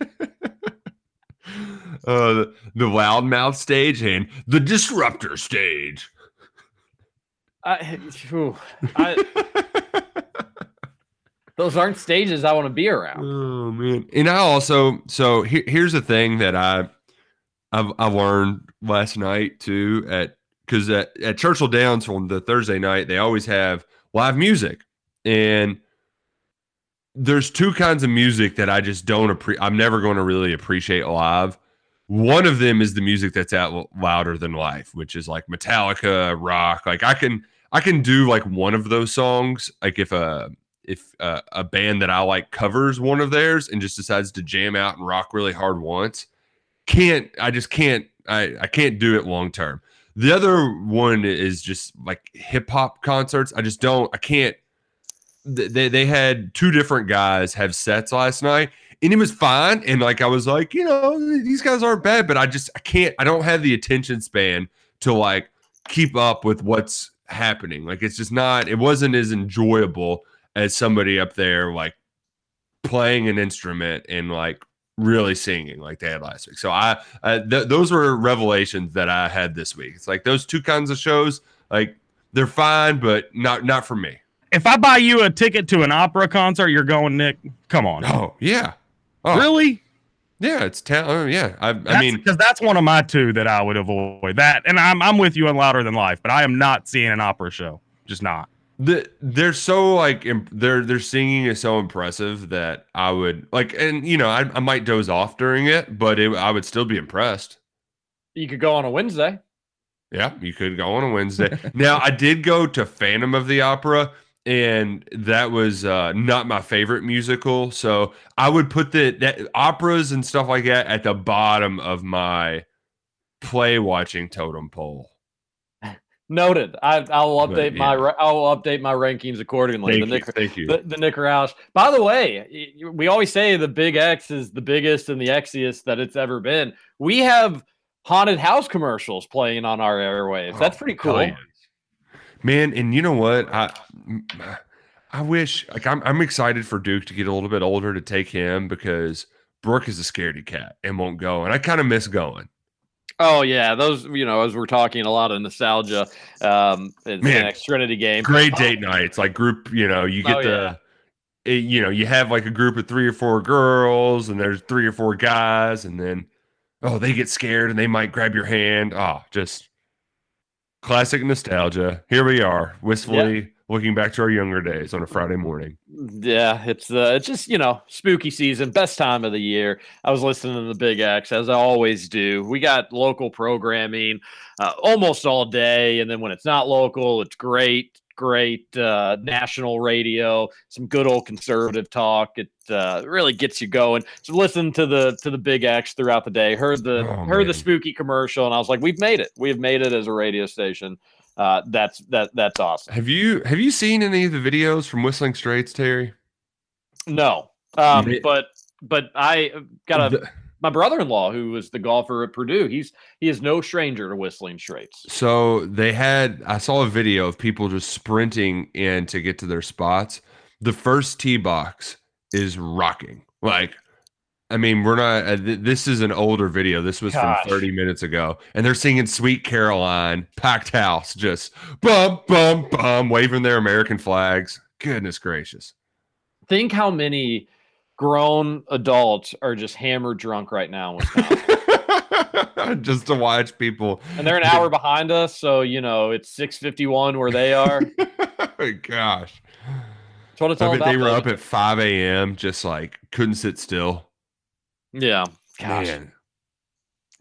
[LAUGHS] uh, the, the Loudmouth stage, and the Disruptor stage. I, phew, I, those aren't stages I want to be around. Oh man! And I also so here, here's the thing that I I've I learned last night too at because at, at Churchill Downs on the Thursday night they always have live music and there's two kinds of music that I just don't appreciate. I'm never going to really appreciate live. One of them is the music that's out louder than life, which is like Metallica, rock. Like I can I can do like one of those songs, like if a if uh, a band that I like covers one of theirs and just decides to jam out and rock really hard once. Can't I just can't I I can't do it long term. The other one is just like hip hop concerts. I just don't I can't they they had two different guys have sets last night and it was fine and like I was like, you know, these guys aren't bad, but I just I can't I don't have the attention span to like keep up with what's happening. Like it's just not it wasn't as enjoyable as somebody up there like playing an instrument and like really singing like they had last week. So I uh, th- those were revelations that I had this week. It's like those two kinds of shows like they're fine but not not for me. If I buy you a ticket to an opera concert, you're going, Nick. Come on. Oh, yeah. Oh, Really? Yeah, it's town. oh, yeah. I, I mean, because that's one of my two that I would avoid. That, and I'm I'm with you on Louder Than Life, but I am not seeing an opera show. Just not. The, they're so like imp- their their singing is so impressive that I would like, and you know, I, I might doze off during it, but it, I would still be impressed. You could go on a Wednesday. Yeah, you could go on a Wednesday. [LAUGHS] now, I did go to Phantom of the Opera, and that was uh, not my favorite musical. So I would put the that operas and stuff like that at the bottom of my play watching totem pole. Noted. I, I'll update my yeah. ra- I'll update my rankings accordingly. Thank the you. Thank you. the, the Nick Roush. By the way, we always say the Big X is the biggest and the Xiest that it's ever been. We have haunted house commercials playing on our airwaves. That's Oh, pretty cool. Man, and you know what? I I wish like I'm I'm excited for Duke to get a little bit older to take him because Brooke is a scaredy cat and won't go. And I kind of miss going. Oh yeah, those you know as we're talking a lot of nostalgia. Um, in the Man, next Trinity game. Great date nights, like group, you know, you get Oh, the it- you know, you have like a group of three or four girls and there's three or four guys, and then oh, they get scared and they might grab your hand. Oh, just classic nostalgia. Here we are, wistfully looking back to our younger days on a Friday morning. Yeah, it's uh, it's just you know spooky season, best time of the year. I was listening to the Big X as I always do. We got local programming uh, almost all day, and then when it's not local, it's great, great uh, national radio, some good old conservative talk. It uh, really gets you going. So listen to the to the Big X throughout the day. Heard the Oh, heard the spooky commercial, and I was like, we've made it. We've made it as a radio station. Uh, that's that that's awesome. Have you have you seen any of the videos from Whistling Straits, Terry? No, um, Ma- but but I uh, got a The- my brother-in-law who was the golfer at Purdue. He's he is no stranger to whistling Straits. So they had I saw a video of people just sprinting in to get to their spots. The first tee box is rocking. Like I mean, we're not uh, th- this is an older video. This was Gosh. from 30 minutes ago. And they're singing Sweet Caroline, packed house, just bum bum bum waving their American flags. Goodness gracious. Think how many grown adults are just hammered drunk right now [LAUGHS] just to watch people and they're an hour behind us, so you know it's 6:51 where they are. [LAUGHS] oh, gosh. That's what it's I bet they were up at 5 a.m. just like couldn't sit still. Yeah. Gosh. Man,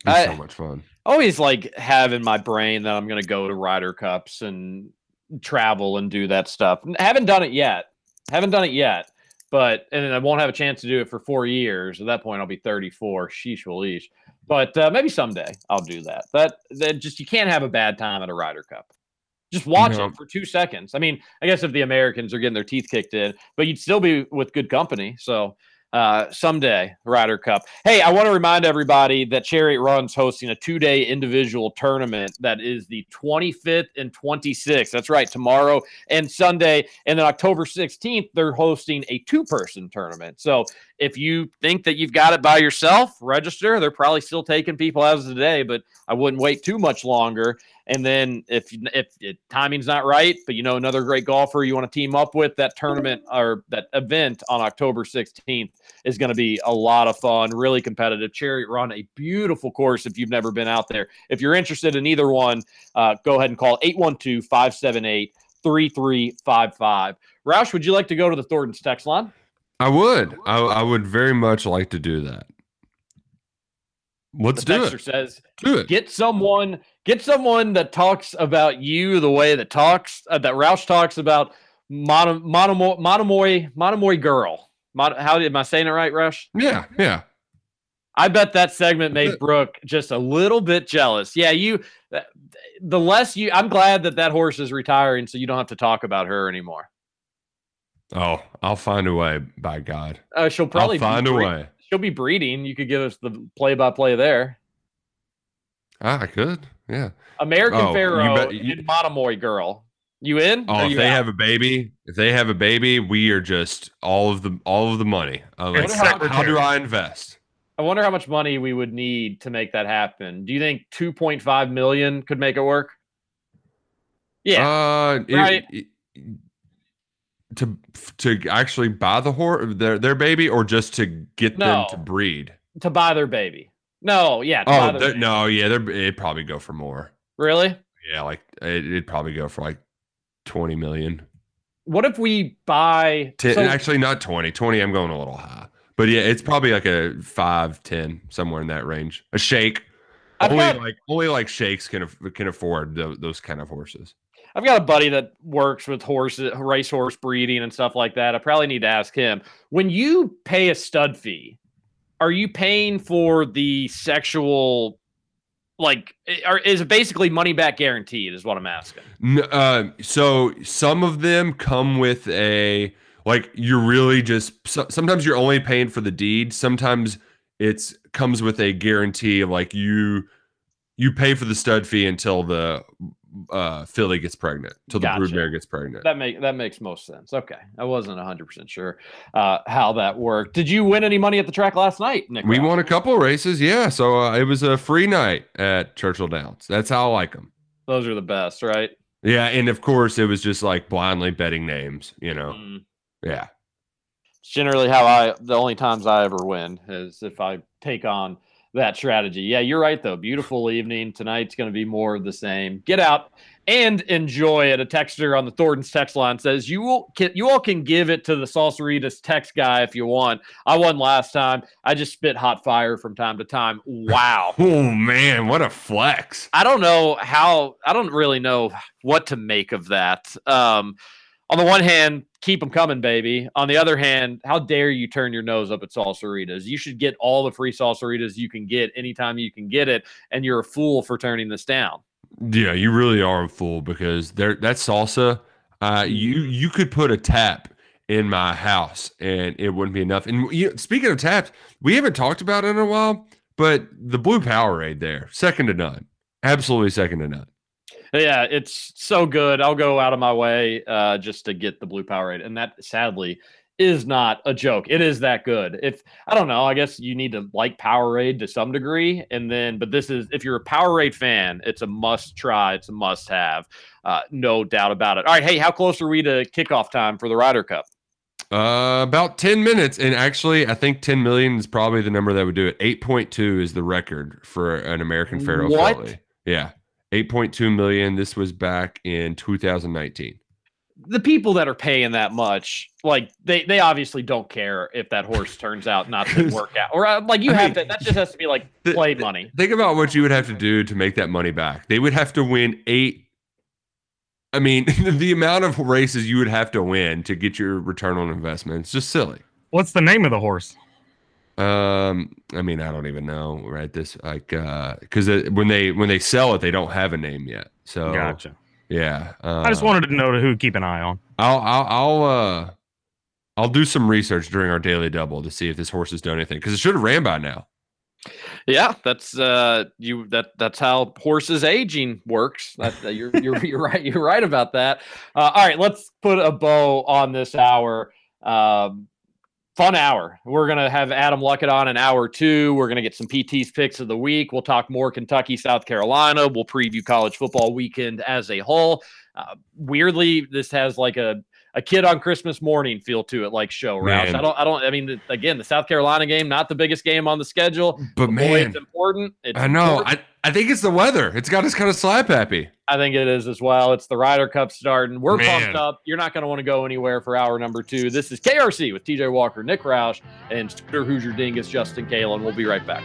it was I- so much fun. always like have in my brain that I'm going to go to Ryder Cups and travel and do that stuff. Haven't done it yet. Haven't done it yet. But and then I won't have a chance to do it for four years. At that point, I'll be 34. Sheesh, leash. But uh, maybe someday I'll do that. That that just you can't have a bad time at a Ryder Cup. Just watch No. it for two seconds. I mean, I guess if the Americans are getting their teeth kicked in, but you'd still be with good company. So uh, someday, Ryder Cup. Hey, I want to remind everybody that Chariot Run's hosting a two day individual tournament that is the 25th and 26th. That's right, tomorrow and Sunday. And then October 16th, they're hosting a two person tournament. So if you think that you've got it by yourself, register. They're probably still taking people as of today, but I wouldn't wait too much longer. And then if if, if timing's not right, but you know another great golfer you want to team up with, that tournament or that event on October 16th is going to be a lot of fun, really competitive. Chariot Run, a beautiful course if you've never been out there. If you're interested in either one, uh, go ahead and call 812 578 3355. Roush, would you like to go to the Thornton's text line? I would. I, I would very much like to do that. Let's the do it. says, Do it. get someone, get someone that talks about you the way that talks, uh, that Roush talks about Mono, Monomoy, Monomoy, Monomoy girl. Mon, how am I saying it right, Rush? Yeah, yeah. I bet that segment made Brooke just a little bit jealous. Yeah, you. The less you, I'm glad that that horse is retiring, so you don't have to talk about her anymore. Oh, I'll find a way. By God, Uh, she'll probably I'll find be a way. She'll be breeding. You could give us the play-by-play there. Ah, I could. Yeah. American Oh, you Pharaoh bet- you- and Monomoy girl. You in? Oh, Or if they out? have a baby, if they have a baby, we are just all of the all of the money. Like, how, how do. I invest? I wonder how much money we would need to make that happen. Do you think 2.5 million could make it work? Yeah. Uh, it- it- to to actually buy the horse their their baby or just to get them to breed. to buy their baby. No, yeah. To oh, buy Oh no, yeah, they're it'd probably go for more. Really? Yeah, like it, it'd probably go for like twenty million. What if we buy? Ten, so- actually, not 20. 20, I'm going a little high. But yeah, it's probably like a five, 10, somewhere in that range. A shake. I've only got- like only like shakes can can afford tho- those kind of horses. I've got a buddy that works with horses, racehorse breeding and stuff like that. I probably need to ask him. When you pay a stud fee, are you paying for the sexual, like, is it basically money back guaranteed? Is what I'm asking. Uh, so some of them come with a like you're really just so, sometimes you're only paying for the deed. Sometimes it's comes with a guarantee of like you you pay for the stud fee until the uh filly gets pregnant, till the Gotcha. broodmare gets pregnant. That make that makes most sense. Okay, I wasn't 100 percent sure uh, how that worked. Did you win any money at the track last night, Nick? We won a couple races, yeah. So uh, it was a free night at Churchill Downs. That's how I like them. Those are the best, right? Yeah, and of course it was just like blindly betting names, you know. Mm. Yeah. It's generally how I the only times I ever win is if I take on that strategy. Yeah, you're right though. Beautiful evening. Tonight's going to be more of the same. Get out and enjoy it. A texter on the Thornton's text line says you will can, you all can give it to the Salsaritas text guy if you want. I won last time. I just spit hot fire from time to time. Wow. [LAUGHS] Oh man, what a flex. I don't know how. I don't really know what to make of that. Um, on the one hand, keep them coming, baby. On the other hand, how dare you turn your nose up at salsaritas? You should get all the free salsaritas you can get anytime you can get it, and you're a fool for turning this down. Yeah, you really are a fool because there that salsa, uh, you you could put a tap in my house and it wouldn't be enough. And you speaking of taps, we haven't talked about it in a while, but the blue Powerade there, second to none, absolutely second to none. Yeah, it's so good. I'll go out of my way uh, just to get the blue Powerade, and that sadly is not a joke. It is that good. If I don't know, I guess you need to like Powerade to some degree, and then but this is if you're a Powerade fan, it's a must try. It's a must have, uh, no doubt about it. All right, hey, how close are we to kickoff time for the Ryder Cup? Uh, about 10 minutes. And actually, I think 10 million is probably the number that would do it. 8.2 is the record for an American Pharoah What? Yeah. 8.2 million. This was back in 2019. The people that are paying that much, like they they obviously don't care if that horse turns out not to [LAUGHS] work out, or uh, like you I have mean, to. That just has to be like the- play money. Think about what you would have to do to make that money back. They would have to win eight. I mean, [LAUGHS] the amount of races you would have to win to get your return on investment. It's just silly. What's the name of the horse? Um, I mean, I don't even know, right? This like uh because when they when they sell it, they don't have a name yet. So Gotcha. yeah. Uh, I just wanted to know who to keep an eye on. I'll I'll I'll uh I'll do some research during our daily double to see if this horse has done anything because it should have ran by now. Yeah, that's uh you that that's how horses aging works. That, that you're you're you're right you're right about that. Uh, all right, let's put a bow on this hour. Um, fun hour. We're gonna have Adam Luckett on in hour two. We're gonna get some PT's picks of the week. We'll talk more Kentucky, South Carolina. We'll preview college football weekend as a whole. Uh, weirdly, this has like a a kid on Christmas morning feel to it, like show Roush. I don't, I don't. I mean, again, the South Carolina game, not the biggest game on the schedule. But Boy, man, it's important. It's I know. important. I I think it's the weather. It's got us kind of slap happy. I think it is as well. It's the Ryder Cup starting. We're Man. pumped up. You're not going to want to go anywhere for hour number two. This is KRC with TJ Walker, Nick Roush, and Scooter Hoosier Dingus, Justin Kalen. We'll be right back.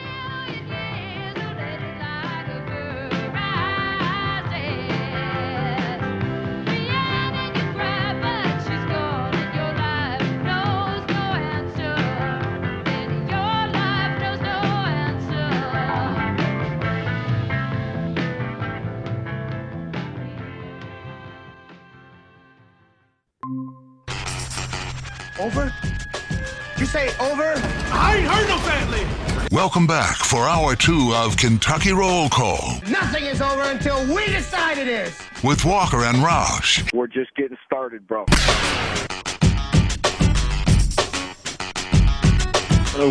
Welcome back for hour two of Kentucky Roll Call Nothing is over until we decide it is. with Walker and Roush. We're just getting started, bro.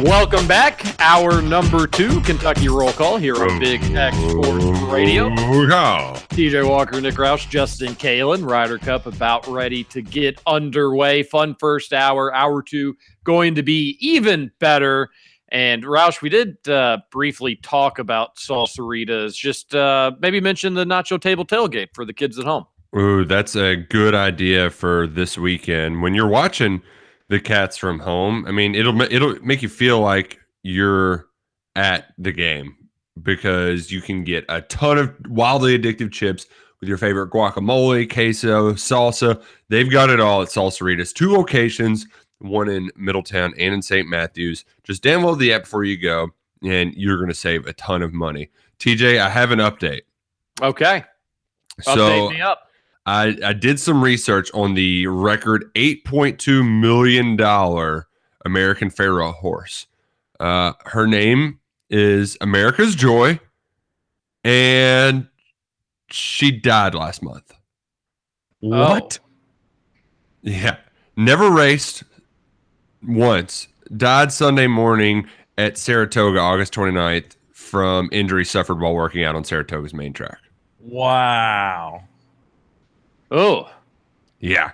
Welcome back. Hour number two, Kentucky Roll Call here on Big X Sports Radio. TJ Walker, Nick Roush, Justin Kalen, Ryder Cup about ready to get underway. Fun first hour. Hour two going to be even better. And Roush, we did uh, briefly talk about Salsaritas. Just uh, maybe mention the Nacho Table tailgate for the kids at home. Ooh, that's a good idea for this weekend. When you're watching the cats from home, I mean, it'll it'll make you feel like you're at the game because you can get a ton of wildly addictive chips with your favorite guacamole, queso, salsa. They've got it all at Salsaritas. Two locations, one in Middletown and in St. Matthews. Just download the app before you go, and you're going to save a ton of money. TJ, I have an update. Okay. So Update me up. I, I did some research on the record $8.2 million American Pharoah horse. Uh, her name is America's Joy, and she died last month. What? Yeah. Never raced once. Died Sunday morning at Saratoga, August 29th, from injury suffered while working out on Saratoga's main track. Wow. Oh. Yeah.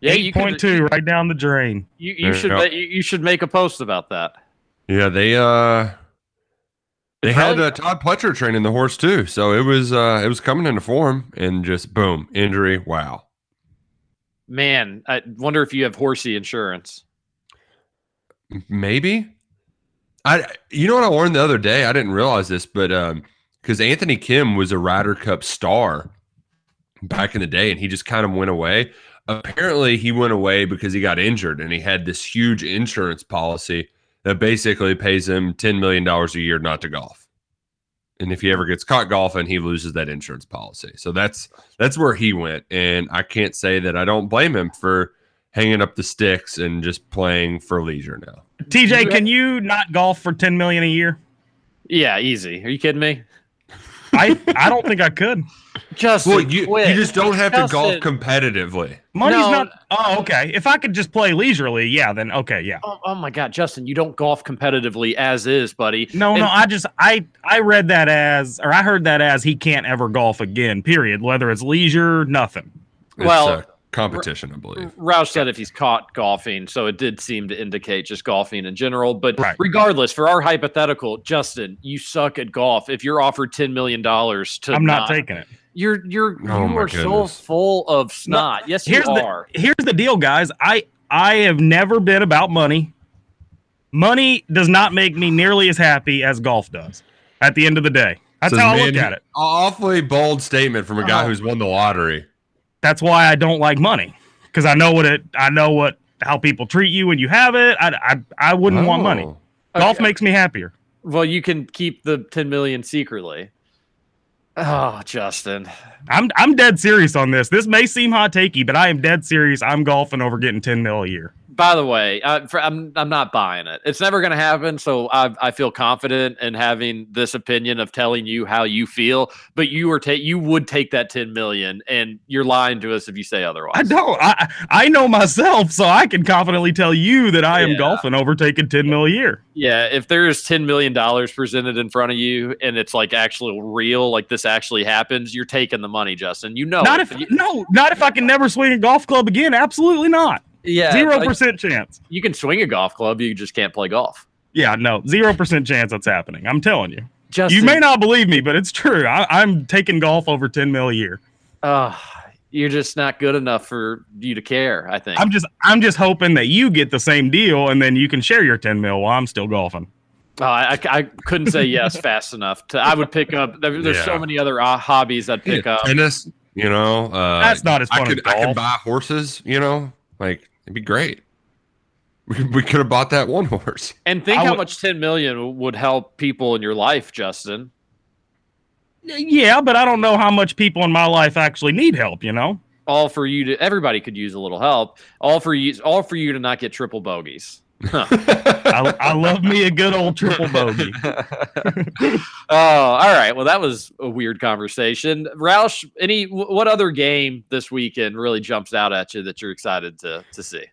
Yeah, Eight you point two right down the drain. You, you you should go. you you should make a post about that. Yeah, they uh they had uh, Todd Pletcher training the horse too, so it was uh it was coming into form and just boom injury. Wow. Man, I wonder if you have horsey insurance. Maybe. I you know what I learned the other day? I didn't realize this, but um because Anthony Kim was a Ryder Cup star back in the day, and he just kind of went away. Apparently, he went away because he got injured, and he had this huge insurance policy that basically pays him ten million dollars a year not to golf. And if he ever gets caught golfing, he loses that insurance policy. So that's that's where he went, and I can't say that I don't blame him for hanging up the sticks and just playing for leisure now. TJ, can you not golf for ten million a year? Yeah, easy. Are you kidding me? I I don't think I could. [LAUGHS] Just Well, you, you just don't have to golf Justin. competitively. Money's No. not. Oh, okay. If I could just play leisurely, yeah, then okay, yeah. Oh, oh my God, Justin, you don't golf competitively as is, buddy. No, And- no, I just I I read that as or I heard that as he can't ever golf again. Period. Whether it's leisure, nothing. It's Well, competition, I believe. Roush said if he's caught golfing, so it did seem to indicate just golfing in general. But Right. regardless, for our hypothetical, Justin, you suck at golf. If you're offered ten million dollars to, I'm not taking it. You're you're Oh you my are so full of snot. yes, you here's are. the here's the deal, guys. I I have never been about money. Money does not make me nearly as happy as golf does. At the end of the day, that's Says how I man look at it. Awfully bold statement from a guy Oh. who's won the lottery. That's why I don't like money because I know what it. I know what how people treat you when you have it. I I, I wouldn't want money. Oh. Golf Okay. makes me happier. Well, you can keep the ten million secretly. Oh, Justin. I'm I'm dead serious on this. This may seem hot takey, but I am dead serious. I'm golfing over getting 10 mil a year. By the way, uh, for, I'm I'm not buying it. It's never going to happen. So I I feel confident in having this opinion of telling you how you feel. But you were take you would take that 10 million, and you're lying to us if you say otherwise. I don't. I I know myself, so I can confidently tell you that I am Yeah. golfing over taking 10 mil a year. Yeah, if there's 10 million dollars presented in front of you and it's like actually real, like this actually happens, you're taking the money, Justin. You know, not it, if you- no, not if I can never swing a golf club again. Absolutely not. Yeah, Zero like, percent chance. you can swing a golf club, you just can't play golf. Yeah, no, zero percent chance that's happening. I'm telling you. Justin, You may not believe me, but it's true. I, I'm taking golf over 10 mil a year. Uh, you're just not good enough for you to care. I think. I'm just I'm just hoping that you get the same deal and then you can share your 10 mil while I'm still golfing. Oh, I, I, I couldn't say yes [LAUGHS] fast enough. To, I would pick up. there- There's so many other uh, hobbies I'd pick up. Tennis, you know. Uh, That's not as I fun could, as I could buy horses, you know. Like it'd be great. We, we could have bought that one horse. And think I how would- much 10 million would help people in your life, Justin. Yeah, but I don't know how much people in my life actually need help, you know? all for you to everybody could use a little help. All for you, all for you to not get triple bogeys. I, I love me a good old triple bogey. [LAUGHS] [LAUGHS] oh, all right. Well, that was a weird conversation. Roush, any what other game this weekend really jumps out at you that you're excited to to see?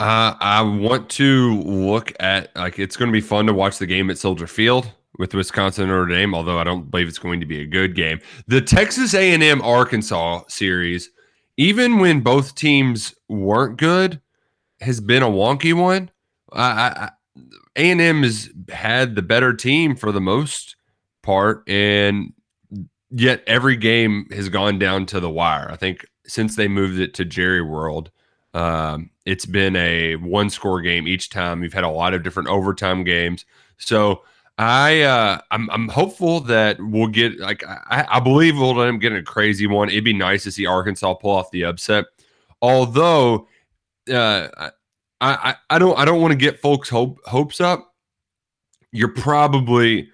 Uh, I want to look at like it's going to be fun to watch the game at Soldier Field with Wisconsin and Notre Dame. Although I don't believe it's going to be a good game. The Texas A and M Arkansas series, even when both teams weren't good, has been a wonky one. A and M has had the better team for the most part, and yet every game has gone down to the wire. I think since they moved it to Jerry World, um, it's been a one score game each time. We've had a lot of different overtime games. So I uh, I'm I'm hopeful that we'll get like I, I believe we'll end up getting a crazy one. It'd be nice to see Arkansas pull off the upset. Although uh, I, I I don't I don't want to get folks hope hopes up. You're probably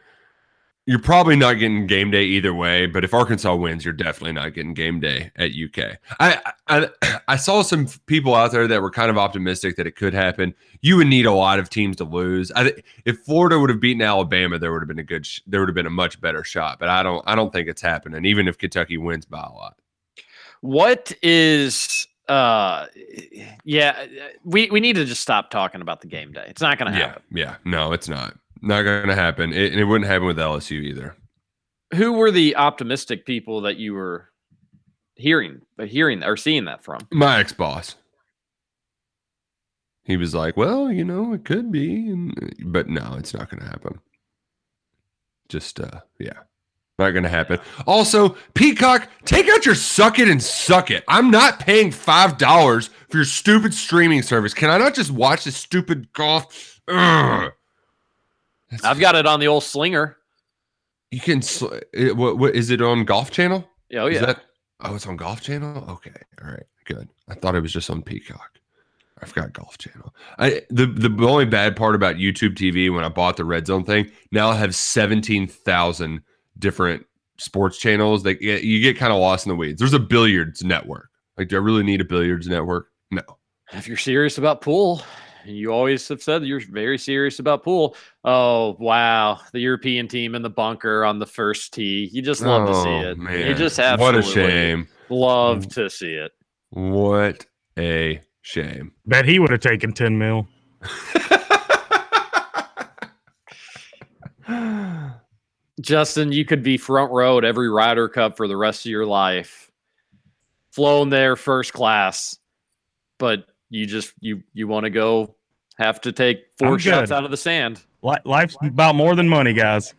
you're probably not getting game day either way, but if Arkansas wins, you're definitely not getting game day at UK. I, I I saw some people out there that were kind of optimistic that it could happen. You would need a lot of teams to lose. I if Florida would have beaten Alabama, there would have been a good sh- there would have been a much better shot, but I don't I don't think it's happening even if Kentucky wins by a lot. What is uh yeah, we we need to just stop talking about the game day. It's not going to Yeah, happen. yeah. No, it's not. Not to happen. It, and it wouldn't happen with LSU either. Who were the optimistic people that you were hearing hearing or seeing that from? My ex boss. He was like, "Well, you know, it could be," and, but no, it's not to happen. Just, uh, yeah, not going to happen. Also, Peacock, take out your suck it and suck it. I'm not paying five dollars for your stupid streaming service. Can I not just watch this stupid golf? Ugh. I've got it on the old slinger. You can. Sl- it, what, what is it on Golf Channel? Yeah, Oh Is yeah. that- oh, it's on Golf Channel. Okay, all right, good. I thought it was just on Peacock. I've got Golf Channel. I the the only bad part about YouTube TV when I bought the Red Zone thing, now I have seventeen thousand different sports channels. That get- you get kind of lost in the weeds. There's a billiards network. Like, do I really need a billiards network? No. if you're serious about pool, you always have said that you're very serious about pool. Oh wow, the European team in the bunker on the first tee. You just love to see Oh, it. You man. just What a shame. love to see it. What a shame. Bet he would have taken 10 mil. [LAUGHS] Justin, you could be front row at every Ryder Cup for the rest of your life, flown there first class, but you just you you want to go have to take 4 shots out of the sand. Life's about more than money, guys.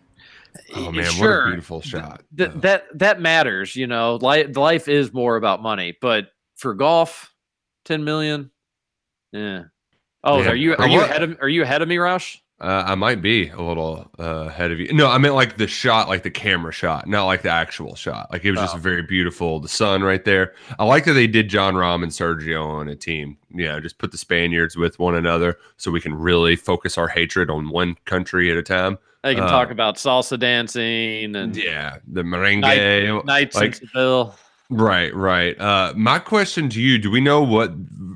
Oh man, what a beautiful shot. Th- that that matters, you know. Life life is more about money, but for golf, ten million, yeah. Oh, Yeah. are you Or are you what? ahead of are you ahead of me, Roush? Uh, I might be a little uh, ahead of you. No, I meant like the shot, like the camera shot, not like the actual shot. Like it was just Oh. very beautiful. The sun right there. I like that they did Jon Rahm and Sergio on a team. Yeah, just put the Spaniards with one another so we can really focus our hatred on one country at a time. They can Uh, talk about salsa dancing and Yeah, the merengue. night, nights like- in Seville. Right, right. Uh, my question to you: Do we know what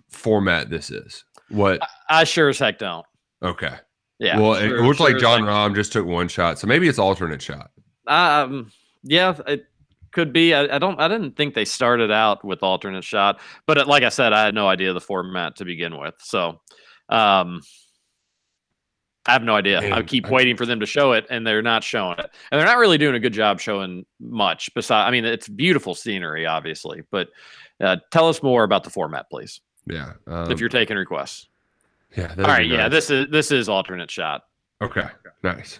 format this is? What? I sure as heck don't. Okay. Yeah. well, it, sure- it looks sure like Jon Rahm just took one shot, so maybe it's alternate shot. Um, yeah, it could be. I, I don't. I didn't think they started out with alternate shot, but it, like I said, I had no idea the format to begin with. So, um, I have no idea. I keep waiting for them to show it, and they're not showing it, and they're not really doing a good job showing much. Besides, I mean, it's beautiful scenery, obviously, but uh, tell us more about the format, please, Yeah. Um, if you're taking requests. Yeah. All right, yeah, this is this is alternate shot. Okay. Nice.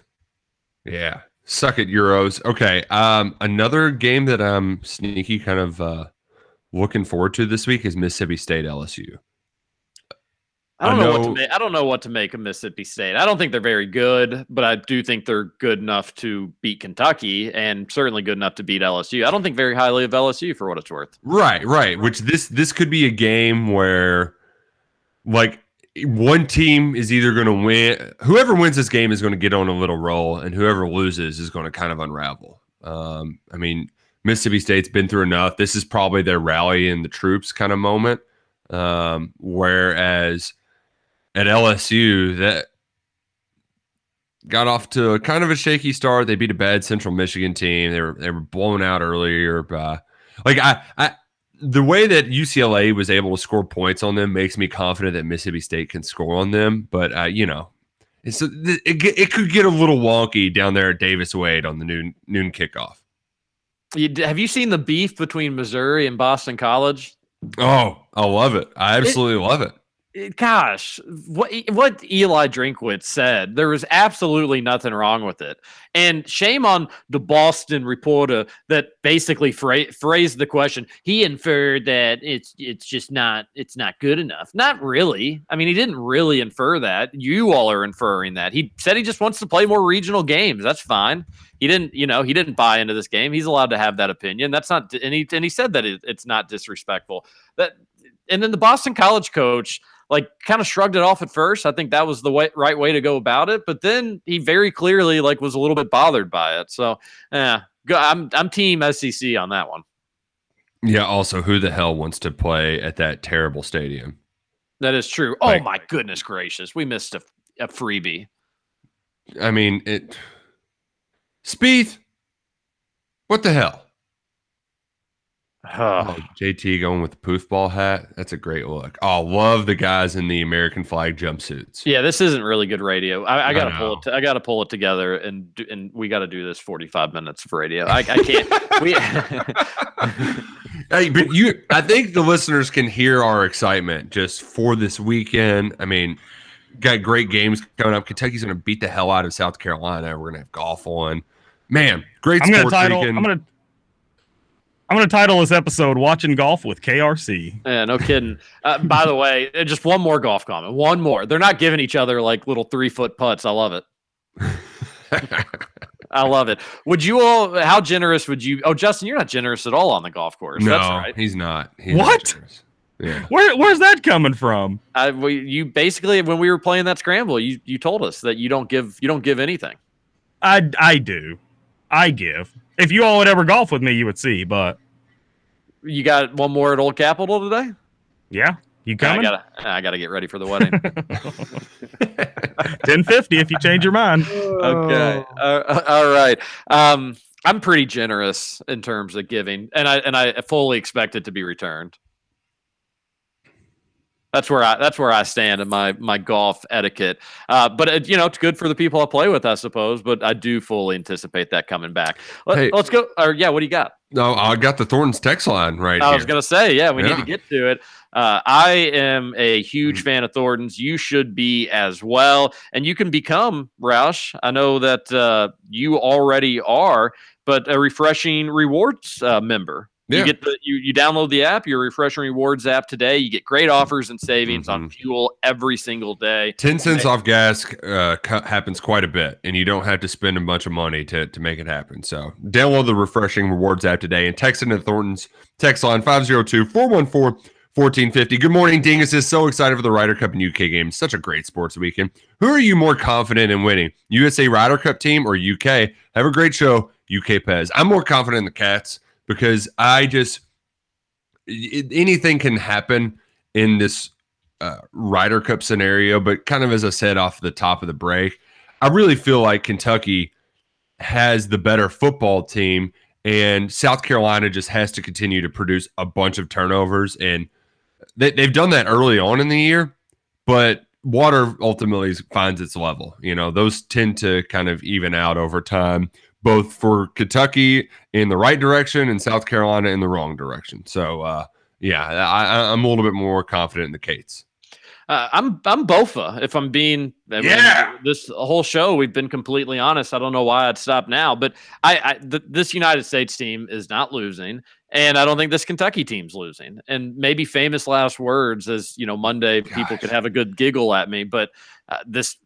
Yeah. Suck it, Euros. Okay. Um, another game that I'm sneaky kind of uh looking forward to this week is Mississippi State LSU. I don't I know, what to make. I don't know what to make of Mississippi State. I don't think they're very good, but I do think they're good enough to beat Kentucky and certainly good enough to beat LSU. I don't think very highly of LSU for what it's worth. Right, right. Which this this could be a game where like one team is either going to win whoever wins this game is going to get on a little roll and whoever loses is going to kind of unravel. Um I mean Mississippi State's been through enough. This is probably their rally in the troops kind of moment. Um, whereas at LSU, that got off to a kind of a shaky start. They beat a bad Central Michigan team. They were they were blown out earlier. By, like I, I, the way that UCLA was able to score points on them makes me confident that Mississippi State can score on them. But uh, you know, it's it, it, it could get a little wonky down there at Davis Wade on the noon noon kickoff. You, have you seen the beef between Missouri and Boston College? Oh, I love it. I absolutely it, love it. It. Gosh, what what Eli Drinkwitz said, there was absolutely nothing wrong with it. And shame on the Boston reporter that basically phra- phrased the question. He inferred that it's it's just not it's not good enough. Not really. I mean, he didn't really infer that. You all are inferring that. He said he just wants to play more regional games. That's fine. He didn't, you know, he didn't buy into this game. He's allowed to have that opinion. That's not, and he and he said that it, it's not disrespectful. That, and then the Boston College coach like kind of shrugged it off at first. I think that was the way, right way to go about it. But then he very clearly like was a little bit bothered by it. So yeah, I'm I'm team SEC on that one. Yeah. Also, who the hell wants to play at that terrible stadium? That is true. Oh like, my goodness gracious, we missed a, a freebie. I mean it. Spieth, what the hell? Oh, JT going with the poofball hat. That's a great look. Oh, love the guys in the American flag jumpsuits. Yeah, this isn't really good radio. I, I gotta pull it. I gotta pull it together, and and we got to do this forty five minutes of radio. I, I can't. we. [LAUGHS] hey, but you, I think the listeners can hear our excitement just for this weekend. I mean, got great games coming up. Kentucky's going to beat the hell out of South Carolina. We're going to have golf on. Man, great. I'm going to title. Weekend. I'm going to I'm going to title this episode "Watching Golf with KRC." Yeah, no kidding. Uh, by the way, uh, just one more golf comment. One more. They're not giving each other like little three foot putts. I love it. [LAUGHS] I love it. Would you all? How generous would you? Oh, Justin, you're not generous at all on the golf course. No, right. he's not. He's what? Not yeah. Where Where's that coming from? I, we, you basically when we were playing that scramble, you you told us that you don't give you don't give anything. I I do. I give. If you all would ever golf with me, you would see. But you got one more at Old Capitol today. Yeah, you coming? I gotta, I gotta get ready for the wedding. [LAUGHS] [LAUGHS] Ten fifty if you change your mind. Okay. Uh, all right. Um, I'm pretty generous in terms of giving, and I and I fully expect it to be returned. That's where I that's where I stand in my my golf etiquette. Uh, but it, you know, it's good for the people I play with, I suppose. But I do fully anticipate that coming back. Let, hey, let's go. Or yeah, what do you got? No, I got the Thorntons text line right. Here. I here. was gonna say, yeah, we yeah. need to get to it. Uh, I am a huge mm-hmm. fan of Thorntons. You should be as well, and you can become Roush. I know that uh, you already are, but a refreshing rewards uh, member. Yeah. You get the you you download the app, your refreshing rewards app today. You get great offers and savings mm-hmm. on fuel every single day. Ten cents off gas uh, happens quite a bit, and you don't have to spend a bunch of money to to make it happen. So download the refreshing rewards app today and text into Thornton's text line 502 414 1450. Good morning, Dingus is so excited for the Ryder Cup and UK game. Such a great sports weekend. Who are you more confident in winning? USA Ryder Cup team or UK? Have a great show, UK Pez. I'm more confident in the Cats because I just it, anything can happen in this uh, Ryder Cup scenario. But kind of as I said off the top of the break, I really feel like Kentucky has the better football team, and South Carolina just has to continue to produce a bunch of turnovers, and they, they've done that early on in the year, but water ultimately finds its level. You know, those tend to kind of even out over time both for Kentucky in the right direction and South Carolina in the wrong direction. So, uh, yeah, I, am a little bit more confident in the Cats. Uh, I'm I'm Bofa. If I'm being I yeah, this whole show we've been completely honest. I don't know why I'd stop now, but I, I th- this United States team is not losing, and I don't think this Kentucky team's losing. And maybe famous last words, as you know, Monday Gosh. people could have a good giggle at me, but uh, this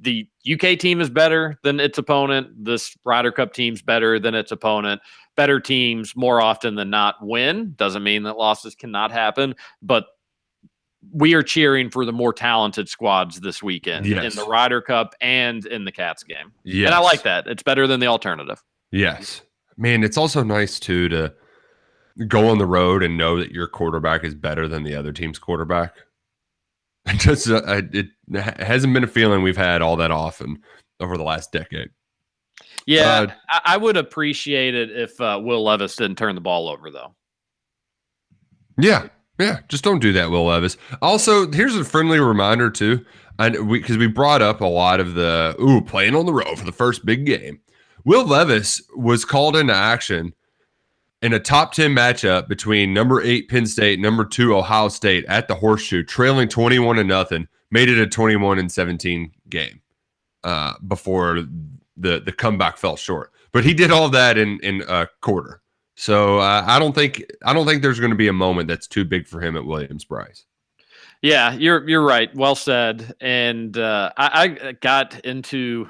the UK team is better than its opponent. This Ryder Cup team's better than its opponent. Better teams more often than not win. Doesn't mean that losses cannot happen, but we are cheering for the more talented squads this weekend yes. in the Ryder Cup and in the Cats game. Yes. And I like that. It's better than the alternative. Yes. man, it's also nice too to go on the road and know that your quarterback is better than the other team's quarterback. It [LAUGHS] just uh, it hasn't been a feeling we've had all that often over the last decade. Yeah, Uh, I, I would appreciate it if uh, Will Levis didn't turn the ball over, though. Yeah, yeah. Just don't do that, Will Levis. Also, here's a friendly reminder too, and we because we brought up a lot of the ooh playing on the road for the first big game. Will Levis was called into action in a top 10 matchup between number eight Penn State, number two Ohio State at the horseshoe, trailing 21 to nothing, made it a 21 and 17 game uh, before the the comeback fell short. But he did all that in in a quarter. So uh, I don't think I don't think there's going to be a moment that's too big for him at Williams-Brice. Yeah, you're you're right. Well said. And uh, I, I got into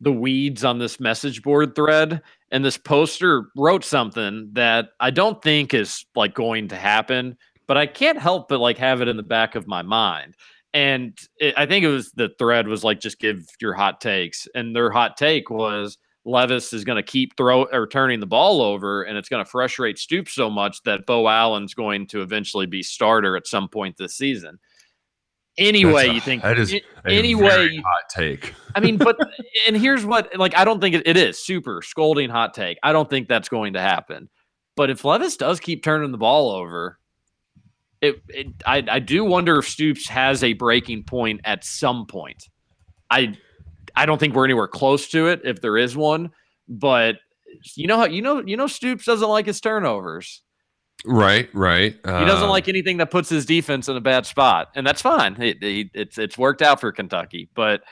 the weeds on this message board thread, and this poster wrote something that I don't think is like going to happen, but I can't help but like have it in the back of my mind. And it, I think it was the thread was like just give your hot takes, and their hot take was Levis is going to keep throw or turning the ball over, and it's going to frustrate Stoops so much that Bo Allen's going to eventually be starter at some point this season. Anyway, That's a- you think that is a- a anyway very you- hot take. I mean, but [LAUGHS] and here's what like I don't think it, it is super scolding hot take. I don't think that's going to happen. But if Levis does keep turning the ball over, it, it I I do wonder if Stoops has a breaking point at some point. I I don't think we're anywhere close to it if there is one, but you know how you know you know Stoops doesn't like his turnovers. Right, right. He doesn't Um, like anything that puts his defense in a bad spot, and that's fine. It, it- it's it's worked out for Kentucky, but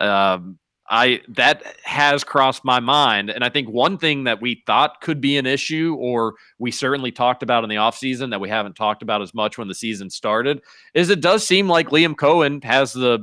um, I that has crossed my mind, and I think one thing that we thought could be an issue, or we certainly talked about in the offseason that we haven't talked about as much when the season started, is it does seem like Liam Coen has the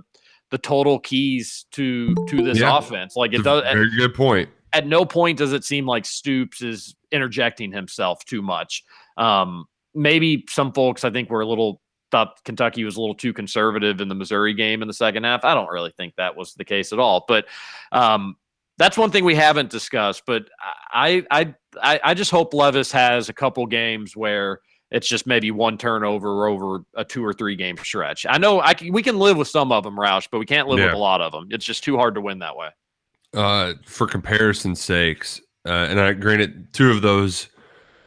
the total keys to to this Yeah. offense. Like it does Very good point. at no point does it seem like Stoops is interjecting himself too much. Um, maybe some folks I think were a little thought Kentucky was a little too conservative in the Missouri game in the second half. I don't really think that was the case at all. But um, that's one thing we haven't discussed. But I I I, I just hope Levis has a couple games where it's just maybe one turnover over a two or three game stretch. I know I can, we can live with some of them, Roush, but we can't live Yeah. with a lot of them. It's just too hard to win that way. Uh, for comparison's sakes, uh, and I granted two of those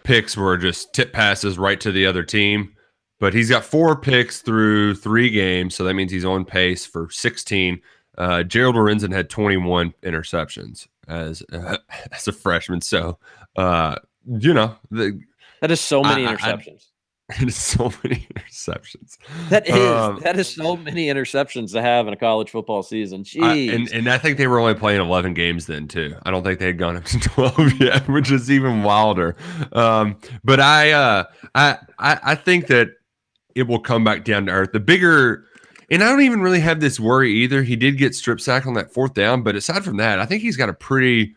picks were just tip passes right to the other team, but he's got four picks through three games, so that means he's on pace for 16. Uh, Jared Lorenzen had 21 interceptions as uh, [LAUGHS] as a freshman, so uh, you know the, That is so many I- interceptions. [LAUGHS] it is so many interceptions. That is Um, that is so many interceptions to have in a college football season. I, and, and I think they were only playing 11 games then too. I don't think they had gone up to [LAUGHS] 12 yet, which is even wilder. Um, but I, uh, I, I, I think that it will come back down to earth. The bigger, and I don't even really have this worry either. He did get strip sack on that fourth down, but aside from that, I think he's got a pretty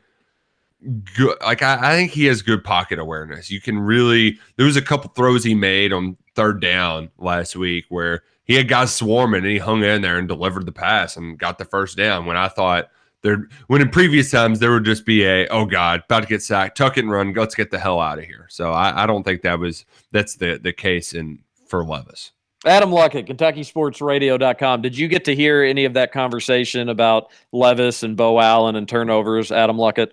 good. Like I, I think he has good pocket awareness. You can really. There was a couple throws he made on third down last week where he had guys swarming and he hung in there and delivered the pass and got the first down. When I thought there, when in previous times there would just be a oh god, about to get sacked, tuck and run, let's get the hell out of here. So I, I don't think that was that's the the case in for Levis. Adam Luckett, KentuckySportsRadio.com. Did you get to hear any of that conversation about Levis and Bo Allen and turnovers, Adam Luckett?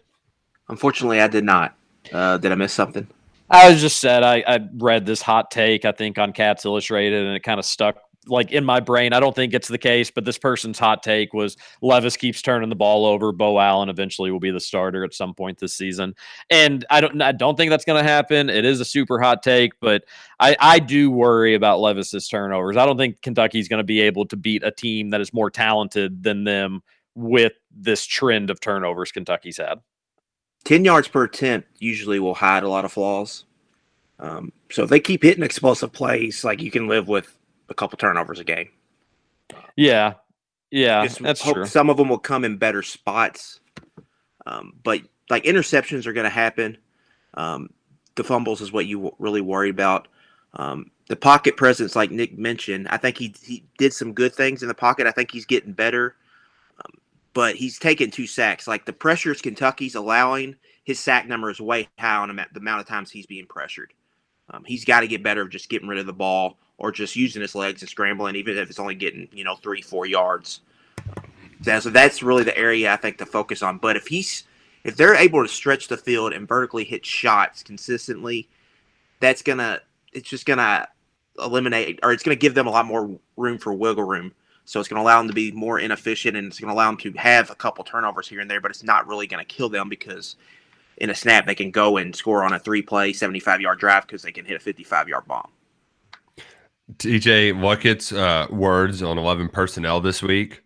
Unfortunately, I did not. Uh, did I miss something? I was just said I, I read this hot take, I think, on Cats Illustrated, and it kind of stuck like in my brain. I don't think it's the case, but this person's hot take was Levis keeps turning the ball over. Bo Allen eventually will be the starter at some point this season. And I don't I don't think that's gonna happen. It is a super hot take, but I, I do worry about Levis's turnovers. I don't think Kentucky's gonna be able to beat a team that is more talented than them with this trend of turnovers Kentucky's had. 10 yards per attempt usually will hide a lot of flaws. Um, so if they keep hitting explosive plays, like you can live with a couple turnovers a game. Yeah. Yeah, Just that's true. Some of them will come in better spots. Um, but like interceptions are going to happen. Um, the fumbles is what you w- really worry about. Um, the pocket presence, like Nick mentioned, I think he, he did some good things in the pocket. I think he's getting better. But he's taken two sacks. Like the pressures Kentucky's allowing, his sack number is way high on the amount of times he's being pressured. Um, he's got to get better of just getting rid of the ball or just using his legs and scrambling, even if it's only getting you know three, four yards. So that's really the area I think to focus on. But if he's if they're able to stretch the field and vertically hit shots consistently, that's gonna it's just gonna eliminate or it's gonna give them a lot more room for wiggle room. So it's gonna allow them to be more inefficient and it's gonna allow them to have a couple turnovers here and there, but it's not really gonna kill them because in a snap they can go and score on a three play, seventy five yard drive because they can hit a fifty five yard bomb. TJ Luckett's uh, words on 11 personnel this week.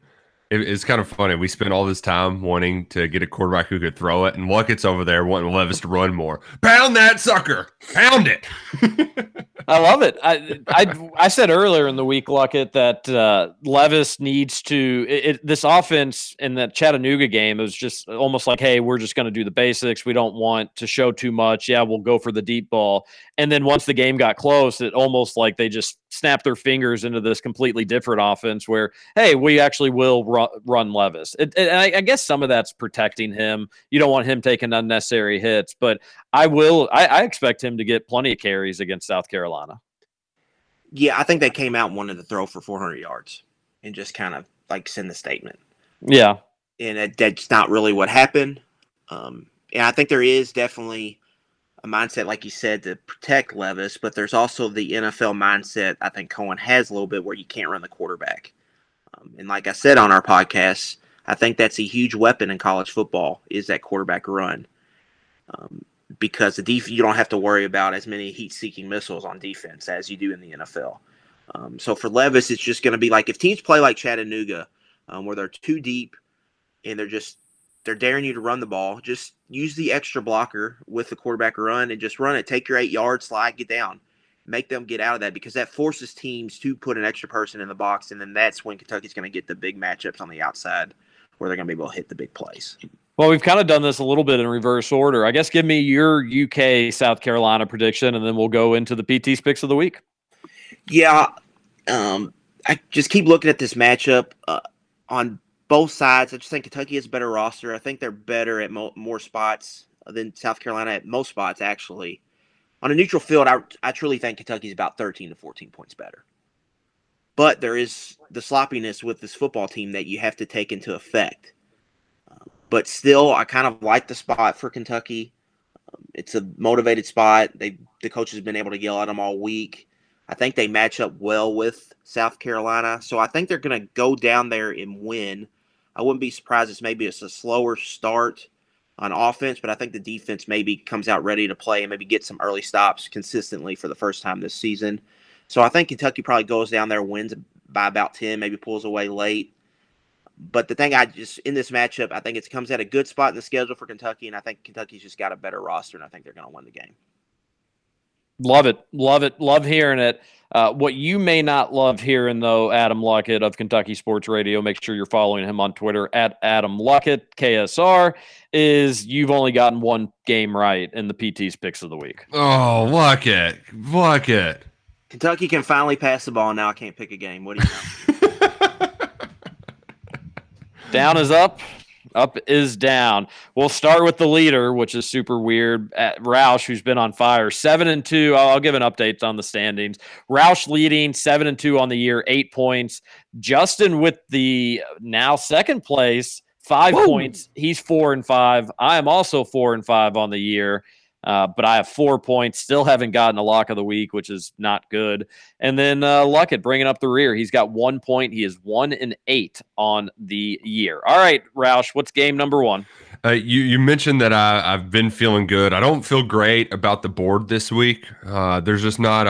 It, it's kind of funny. We spent all this time wanting to get a quarterback who could throw it, and Luckett's over there wanting Levis to run more. Pound that sucker! Pound it! [LAUGHS] I love it. I, I I said earlier in the week, Luckett, that uh, Levis needs to. It, it, this offense in that Chattanooga game was just almost like, hey, we're just going to do the basics. We don't want to show too much. Yeah, we'll go for the deep ball. And then once the game got close, it almost like they just snapped their fingers into this completely different offense where, hey, we actually will run, run Levis. It, and I, I guess some of that's protecting him. You don't want him taking unnecessary hits, but I will. I, I expect him to get plenty of carries against South Carolina. Yeah, I think they came out and wanted to throw for 400 yards and just kind of like send the statement. Yeah, and it, that's not really what happened. Um, and I think there is definitely a mindset, like you said, to protect Levis, but there's also the NFL mindset I think Coen has a little bit where you can't run the quarterback. Um, and like I said on our podcast, I think that's a huge weapon in college football is that quarterback run. Um, because the def- you don't have to worry about as many heat-seeking missiles on defense as you do in the NFL. Um, so for Levis, it's just going to be like if teams play like Chattanooga, um, where they're too deep and they're just they're daring you to run the ball. Just use the extra blocker with the quarterback run and just run it. Take your eight yards, slide, get down. Make them get out of that because that forces teams to put an extra person in the box, and then that's when Kentucky's going to get the big matchups on the outside where they're going to be able to hit the big plays. Well, we've kind of done this a little bit in reverse order. I guess give me your UK South Carolina prediction, and then we'll go into the PT's picks of the week. Yeah, um, I just keep looking at this matchup uh, on both sides. I just think Kentucky has a better roster. I think they're better at mo- more spots than South Carolina at most spots, actually. On a neutral field, I, I truly think Kentucky's about 13 to 14 points better. But there is the sloppiness with this football team that you have to take into effect. Um, but still, I kind of like the spot for Kentucky. Um, it's a motivated spot. They the coach has been able to yell at them all week. I think they match up well with South Carolina, so I think they're going to go down there and win. I wouldn't be surprised if maybe it's a slower start on offense, but I think the defense maybe comes out ready to play and maybe get some early stops consistently for the first time this season. So I think Kentucky probably goes down there, wins by about 10, maybe pulls away late. But the thing I just in this matchup, I think it comes at a good spot in the schedule for Kentucky, and I think Kentucky's just got a better roster, and I think they're going to win the game. Love it. Love it. Love hearing it. Uh, what you may not love hearing, though, Adam Luckett of Kentucky Sports Radio, make sure you're following him on Twitter at Adam Luckett, KSR, is you've only gotten one game right in the PT's picks of the week. Oh, Luckett. Luckett. Kentucky can finally pass the ball. Now I can't pick a game. What do you know? [LAUGHS] Down is up. Up is down. We'll start with the leader, which is super weird. At Roush, who's been on fire, seven and two. I'll, give an update on the standings. Roush leading seven and two on the year, eight points. Justin with the now second place, five Whoa. points. He's four and five. I am also four and five on the year. Uh, but I have four points. Still haven't gotten a lock of the week, which is not good. And then uh, Luckett bringing up the rear. He's got one point. He is one and eight on the year. All right, Roush, what's game number one? Uh, you you mentioned that I, I've been feeling good. I don't feel great about the board this week. Uh, there's just not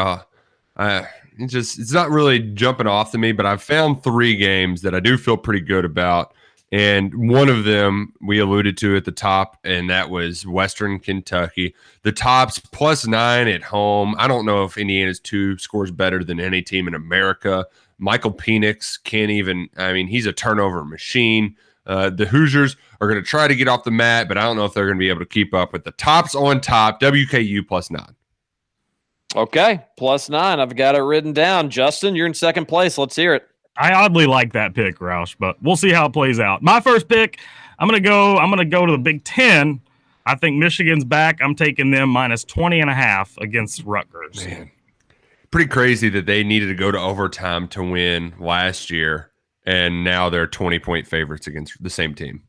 a, it's just it's not really jumping off to me. But I've found three games that I do feel pretty good about, and one of them we alluded to at the top, and that was Western Kentucky. The tops plus nine at home. I don't know if Indiana's two scores better than any team in America. Michael Penix can't even. I mean, he's a turnover machine. Uh, the Hoosiers are going to try to get off the mat, but I don't know if they're going to be able to keep up with the tops on top. WKU plus nine. Okay, plus nine. I've got it written down. Justin, you're in second place. Let's hear it. I oddly like that pick, Roush, but we'll see how it plays out. My first pick, I'm gonna go. I'm gonna go to the Big Ten. I think Michigan's back. I'm taking them minus 20 and a half against Rutgers. Man, pretty crazy that they needed to go to overtime to win last year, and now they're 20 point favorites against the same team.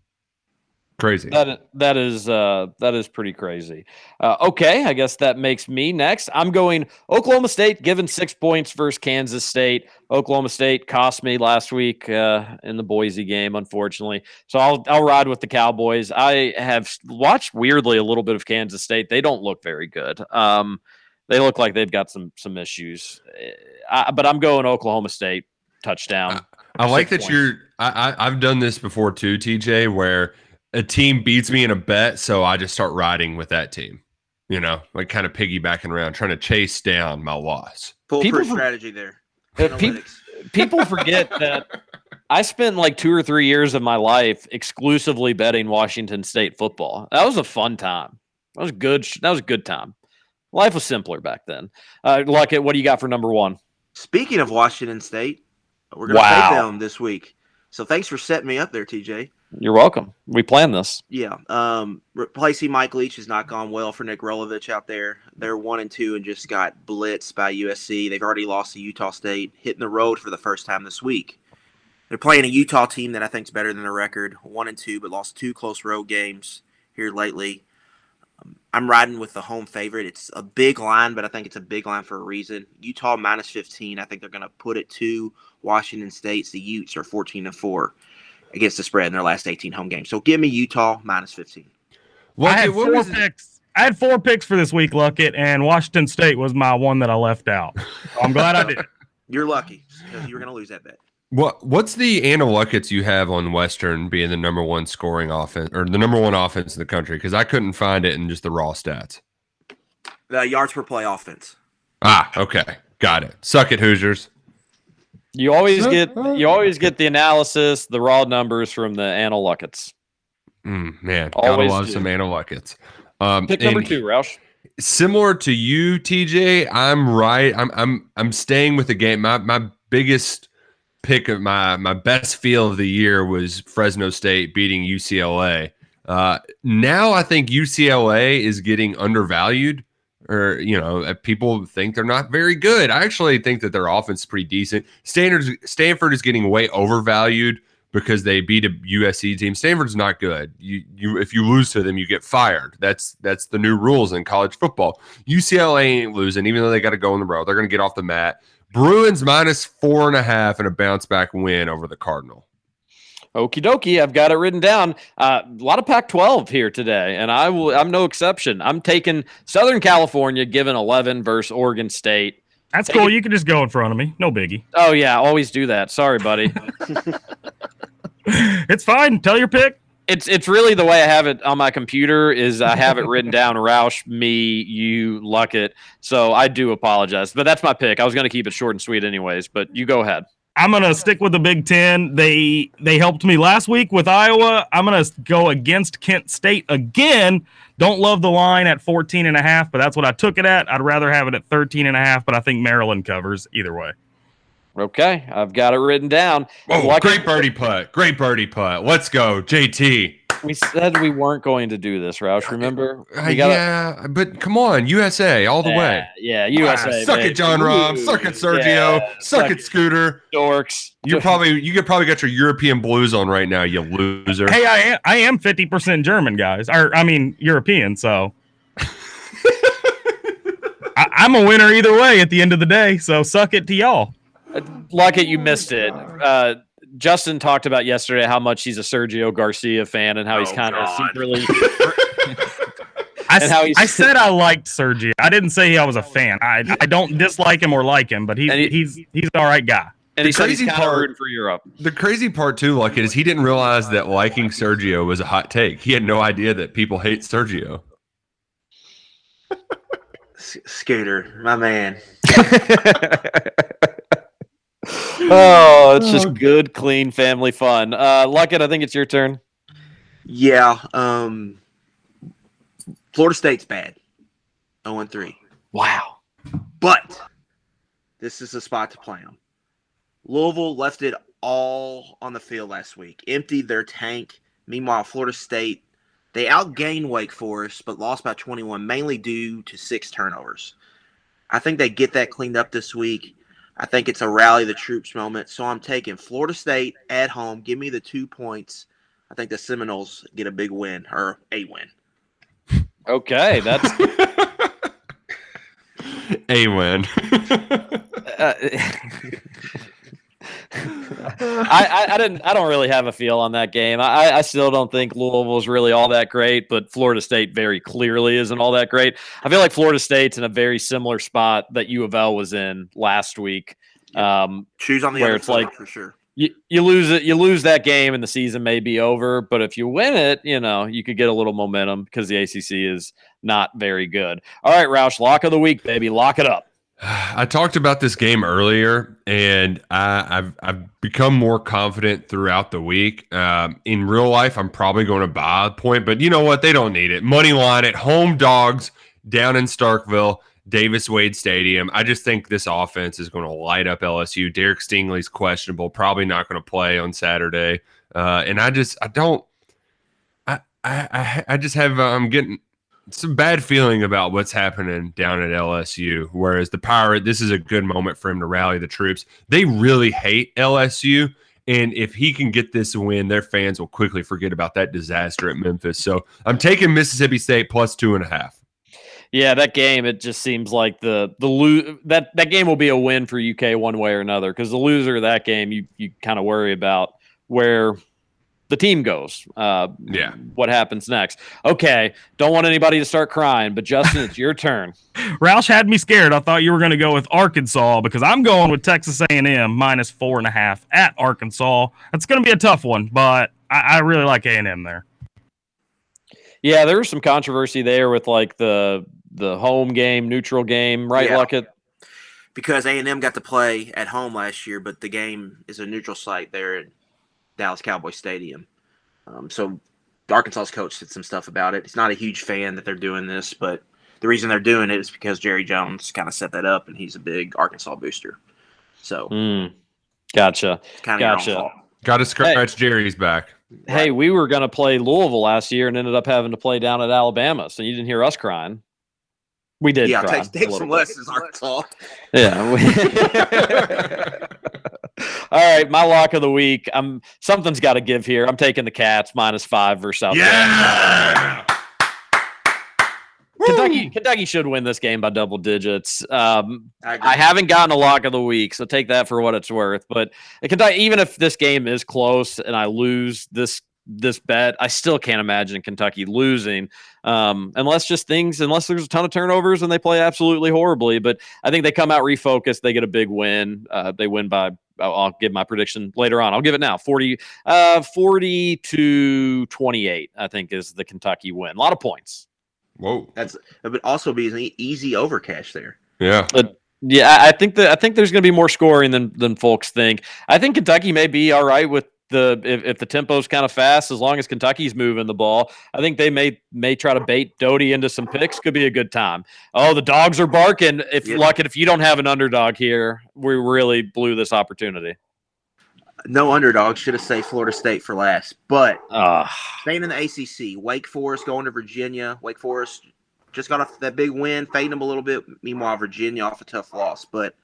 Crazy. That that is uh, that is pretty crazy. Uh, okay, I guess that makes me next. I'm going Oklahoma State, given six points versus Kansas State. Oklahoma State cost me last week uh, in the Boise game, unfortunately. So I'll I'll ride with the Cowboys. I have watched weirdly a little bit of Kansas State. They don't look very good. Um, they look like they've got some some issues. Uh, I, but I'm going Oklahoma State touchdown. I like that points. you're. I, I I've done this before too, TJ, where a team beats me in a bet, so I just start riding with that team. You know, like kind of piggybacking around, trying to chase down my loss. Foolproof People for- strategy there. Peop- Analytics. people forget that I spent like two or three years of my life exclusively betting Washington State football. That was a fun time. That was good. That was a good time. Life was simpler back then. Uh, Luckett, what do you got for number one? Speaking of Washington State, we're going to Wow. play them this week. So thanks for setting me up there, TJ. You're welcome. We planned this. Yeah. Um, replacing Mike Leach has not gone well for Nick Rolovich out there. They're one and two and just got blitzed by USC. They've already lost to Utah State, hitting the road for the first time this week. They're playing a Utah team that I think is better than their record, one and two, but lost two close road games here lately. Um, I'm riding with the home favorite. It's a big line, but I think it's a big line for a reason. Utah minus 15. I think they're going to put it to Washington State's. The Utes are 14 and four against the spread in their last 18 home games. So give me Utah minus 15. I had four was picks. I had four picks for this week, Luckett, and Washington State was my one that I left out. So I'm glad I did. [LAUGHS] You're lucky because you were going to lose that bet. What What's the analytics you have on Western being the number one scoring offense or the number one offense in the country? Because I couldn't find it in just the raw stats. The yards per play offense. Ah, okay, got it. Suck it, Hoosiers. You always get you always get the analysis, the raw numbers from the Analuckets. Mm, man, Always gotta love do. some analytics. Um, Pick number two, Roush. Similar to you, TJ, I'm right. I'm I'm I'm staying with the game. My my biggest pick of my my best feel of the year was Fresno State beating UCLA. Uh, now I think UCLA is getting undervalued, or you know, uh, people think they're not very good. I actually think that their offense is pretty decent. Stanford Stanford is getting way overvalued because they beat a USC team. Stanford's not good. You you if you lose to them, you get fired. That's that's the new rules in college football. UCLA ain't losing, even though they got to go on the road. They're to get off the mat. Bruins minus four and a half and a bounce back win over the Cardinal. Okie dokie, I've got it written down. Uh, a lot of Pac-12 here today, and I will. I'm no exception. I'm taking Southern California, given 11 versus Oregon State. That's Take cool. it- You can just go in front of me. No biggie. Oh yeah, always do that. Sorry, buddy. [LAUGHS] It's fine. Tell your pick. it's it's really the way I have it on my computer. Is I have it written down. Roush, me, you, Luckett. So I do apologize, but that's my pick. I was going to keep it short and sweet, anyways. But you go ahead. I'm gonna stick with the Big Ten. They they helped me last week with Iowa. I'm gonna go against Kent State again. Don't love the line at 14 and a half, but that's what I took it at. I'd rather have it at 13 and a half, but I think Maryland covers either way. Okay, I've got it written down. Oh, Luckett, great birdie putt! Great birdie putt. Let's go, JT. We said we weren't going to do this, Roush. Remember? Uh, We gotta- yeah, but come on, USA all the way. Yeah, USA. Ah, suck baby. it, Jon Rahm. Ooh, Suck it, Sergio. yeah, suck, it, Scooter. dorks. You probably you could probably get your European blues on right now, you loser. Hey, I am I am 50% German, guys. Or I mean European, so [LAUGHS] I, I'm a winner either way at the end of the day. So suck it to y'all. Luckett, you missed it. Uh, Justin talked about yesterday how much he's a Sergio Garcia fan and how he's Oh, kind of secretly. I, And s- how he's- I said I liked Sergio. I didn't say I was a fan. I, I don't dislike him or like him, but he's he- he's he's an all right guy. And he The said he's crazy kind part- rooting for Europe. The crazy part too, like, is he didn't realize that liking Sergio was a hot take. He had no idea that people hate Sergio. S- Scooter, my man. [LAUGHS] [LAUGHS] oh, it's just good, clean family fun. Uh, Luckett, I think it's your turn. Yeah. Um, Florida State's bad. 0 and 3. Wow. But this is a spot to play them. Louisville left it all on the field last week, emptied their tank. Meanwhile, Florida State they outgained Wake Forest, but lost by 21, mainly due to six turnovers. I think they get that cleaned up this week. I think it's a rally the troops moment. So I'm taking Florida State at home. Give me the two points. I think the Seminoles get a big win or a win. Okay, that's [LAUGHS] A win. uh, [LAUGHS] [LAUGHS] I, I, I didn't I don't really have a feel on that game. I, I still don't think Louisville is really all that great, but Florida State very clearly isn't all that great. I feel like Florida State's in a very similar spot that U of L was in last week. Um, Choose on the where other it's side like for sure. you, you lose it, you lose that game, and the season may be over. But if you win it, you know you could get a little momentum because the ACC is not very good. All right, Roush, lock of the week, baby, lock it up. [SIGHS] I talked about this game earlier, and I, I've I've become more confident throughout the week. Um, in real life, I'm probably going to buy a point, but you know what? They don't need it. Money line at home dogs down in Starkville, Davis Wade Stadium. I just think this offense is going to light up LSU. Derek Stingley's questionable, probably not going to play on Saturday, uh, and I just I don't. I I- I just have I'm getting some bad feeling about what's happening down at LSU. Whereas the Pirate, this is a good moment for him to rally the troops. They really hate LSU. And if he can get this win, their fans will quickly forget about that disaster at Memphis. So I'm taking Mississippi State plus two and a half. Yeah, that game it just seems like the the lo- that that game will be a win for UK one way or another because the loser of that game you you kind of worry about where the team goes. Uh, Yeah. what happens next? Okay, don't want anybody to start crying, but Justin, it's your [LAUGHS] turn. Roush had me scared. I thought you were going to go with Arkansas because I'm going with Texas A&M minus four and a half at Arkansas. That's going to be a tough one, but I, I really like A&M there. Yeah, there was some controversy there with like the the home game, neutral game, right, Yeah. Luckett? because A and M got to play at home last year, but the game is a neutral site there at Dallas Cowboy Stadium. Um, so Arkansas's coach said some stuff about it. He's not a huge fan that they're doing this, but the reason they're doing it is because Jerry Jones kind of set that up, and he's a big Arkansas booster. So Mm, gotcha. kind of Gotcha. your own fault. Got to scratch Jerry's back. Hey, we were going to play Louisville last year and ended up having to play down at Alabama. So you didn't hear us crying. We did. Yeah, cry take, take some bit. lessons, Arkansas. Yeah. [LAUGHS] [LAUGHS] [LAUGHS] All right, my lock of the week. I'm something's got to give here. I'm taking the Cats minus five versus South Carolina. Kentucky, Kentucky should win this game by double digits. Um, I. I haven't gotten a lock of the week, so take that for what it's worth. But Kentucky, even if this game is close and I lose this this bet, I still can't imagine Kentucky losing, um, unless just things, unless there's a ton of turnovers and they play absolutely horribly. But I think they come out refocused, they get a big win. Uh, they win by. I'll, I'll give my prediction later on. I'll give it now. 40, uh, 40 to 28, I think, is the Kentucky win. A lot of points. Whoa. That's it would also be an easy overcash there. Yeah. Yeah, I I think that I think there's going to be more scoring than than folks think. I think Kentucky may be all right with the if, if the tempo's kind of fast, as long as Kentucky's moving the ball. I think they may may try to bait Doty into some picks. Could be a good time. Oh, the dogs are barking. If Yeah. Luckett, if you don't have an underdog here, we really blew this opportunity. No underdog. Should have saved Florida State for last, but Ah, Staying in the ACC, Wake Forest going to Virginia. Wake Forest just got off that big win, fading them a little bit. Meanwhile, Virginia off a tough loss. But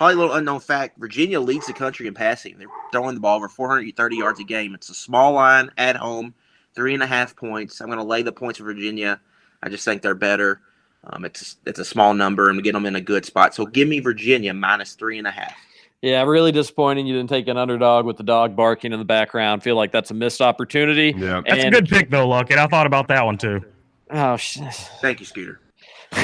probably a little unknown fact Virginia leads the country in passing. They're throwing the ball over 430 yards a game. It's a small line at home, three and a half points. I'm going to lay the points for Virginia. I just think they're better. Um, it's it's a small number and get them in a good spot. So give me Virginia minus three and a half. yeah, really disappointing. You didn't take an underdog with the dog barking in the background. Feel like that's a missed opportunity. Yeah. That's And- a good pick, though, Luckett. I thought about that one, too. Oh shit. Thank you, Scooter. [LAUGHS]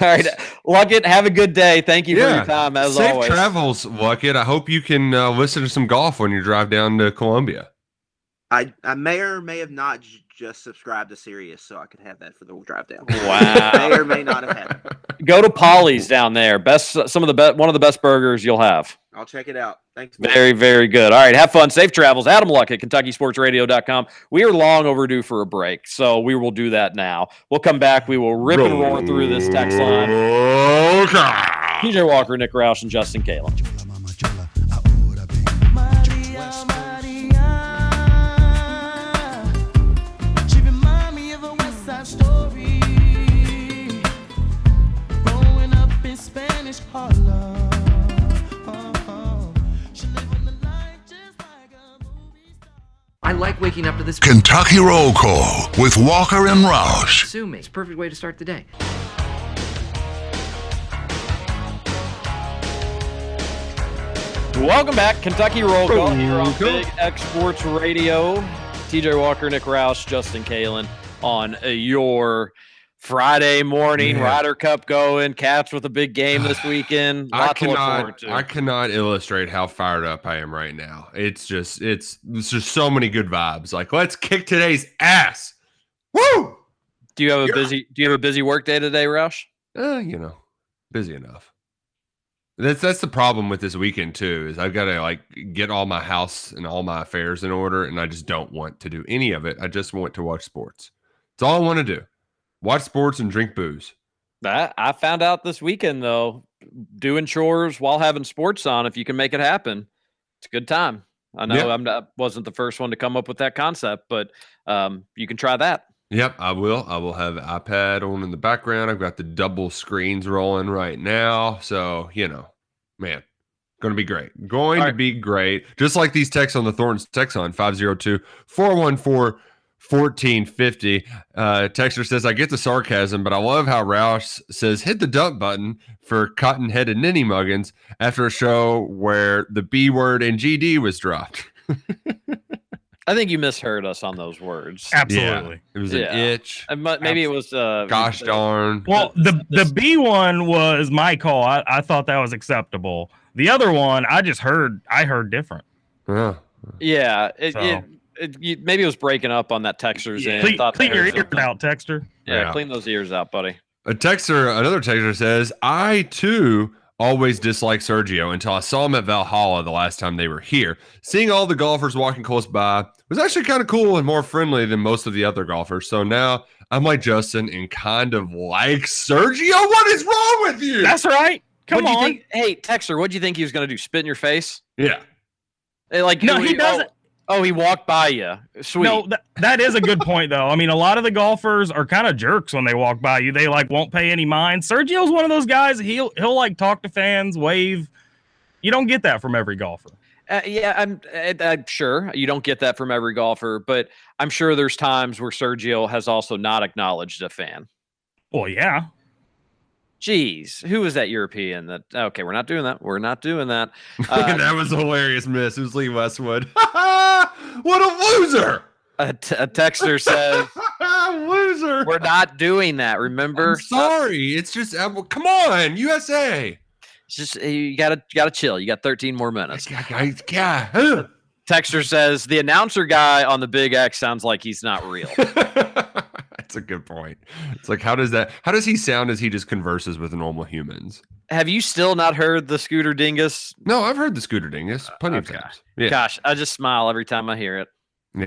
All right, Luckett, have a good day. Thank you for your time as always. Safe always. travels, Luckett. I hope you can uh, listen to some golf when you drive down to Columbia. I, I may or may have not j- just subscribed to Sirius so I could have that for the drive down. Wow. [LAUGHS] may or may not have had it. Go to Polly's down there. Best some of the best one of the best burgers you'll have. I'll check it out. Thanks. boys. Very, very good. All right, have fun. Safe travels. Adam Luckett KentuckySportsRadio.com. We are long overdue for a break, so we will do that now. We'll come back. We will rip and roar through this text line. Okay. TJ Walker, Nick Roush, and Justin Kalen. I like waking up to this. Kentucky Roll Call with Walker and Roush. Sue me. It's a perfect way to start the day. Welcome back, Kentucky Roll Call here on Big X Sports Radio. TJ Walker, Nick Roush, Justin Kalen on your Friday morning Man. Ryder Cup going. Cats with a big game this [SIGHS] weekend. I Lot to look cannot. I cannot illustrate how fired up I am right now. It's just, it's, it's just so many good vibes. Like, let's kick today's ass. Woo! do you have a busy? Do you have a busy work day today, Roush? Uh, you know, busy enough. That's that's the problem with this weekend too. Is I've got to like get all my house and all my affairs in order, and I just don't want to do any of it. I just want to watch sports. It's all I want to do. Watch sports and drink booze. I, I found out this weekend though, doing chores while having sports on. If you can make it happen, it's a good time. I know Yeah. I'm not wasn't the first one to come up with that concept, but um, you can try that. Yep, I will. I will have iPad on in the background. I've got the double screens rolling right now. So, you know, man, going to be great. Going All to be great. Just like these texts on the Thorns text on 502 414 1450. Uh, Texter says, I get the sarcasm, but I love how Roush says, hit the dump button for cotton headed ninny muggins after a show where the B word and GD was dropped. [LAUGHS] I think you misheard us on those words. Absolutely. It was Yeah. an itch. Mu- Maybe it was. Uh, Gosh darn. Well, the the B one was my call. I, I thought that was acceptable. The other one, I just heard. I heard different. Yeah. Yeah, it, So- it, it, you, maybe it was breaking up on that texter's end. Clean, Thought clean your was- ears out, Texter. Yeah, Yeah. clean those ears out, buddy. A texter, another texter says, I too always disliked Sergio until I saw him at Valhalla the last time they were here. Seeing all the golfers walking close by was actually kind of cool and more friendly than most of the other golfers. So now I'm like Justin and kind of like Sergio. What is wrong with you? That's right. Come What'd you on. think- hey, texter, what do you think he was going to do? Spit in your face? yeah. Like No, he oh, doesn't. Oh, he walked by you. Sweet. No, that, that is a good point though. I mean, a lot of the golfers are kind of jerks when they walk by you. They like won't pay any mind. Sergio's one of those guys. He'll he'll like talk to fans, wave. You don't get that from every golfer. Uh, yeah, I'm, uh, I'm sure you don't get that from every golfer, but I'm sure there's times where Sergio has also not acknowledged a fan. Well, yeah. Jeez, who was that European? That okay, we're not doing that. We're not doing that. Uh, [LAUGHS] that was a hilarious miss. It was Lee Westwood. [LAUGHS] what a loser. a, t- a texter says [LAUGHS] loser. we're not doing that. Remember? I'm sorry. It's just, uh, come on, USA. It's just you gotta you gotta chill. You got 13 more minutes. I, yeah. Texter says the announcer guy on the Big X sounds like he's not real. [LAUGHS] That's a good point. It's like, how does that, how does he sound as he just converses with normal humans? Have you still not heard the Scooter Dingus? No, I've heard the Scooter Dingus plenty Okay. of times. Yeah. Gosh, I just smile every time I hear it.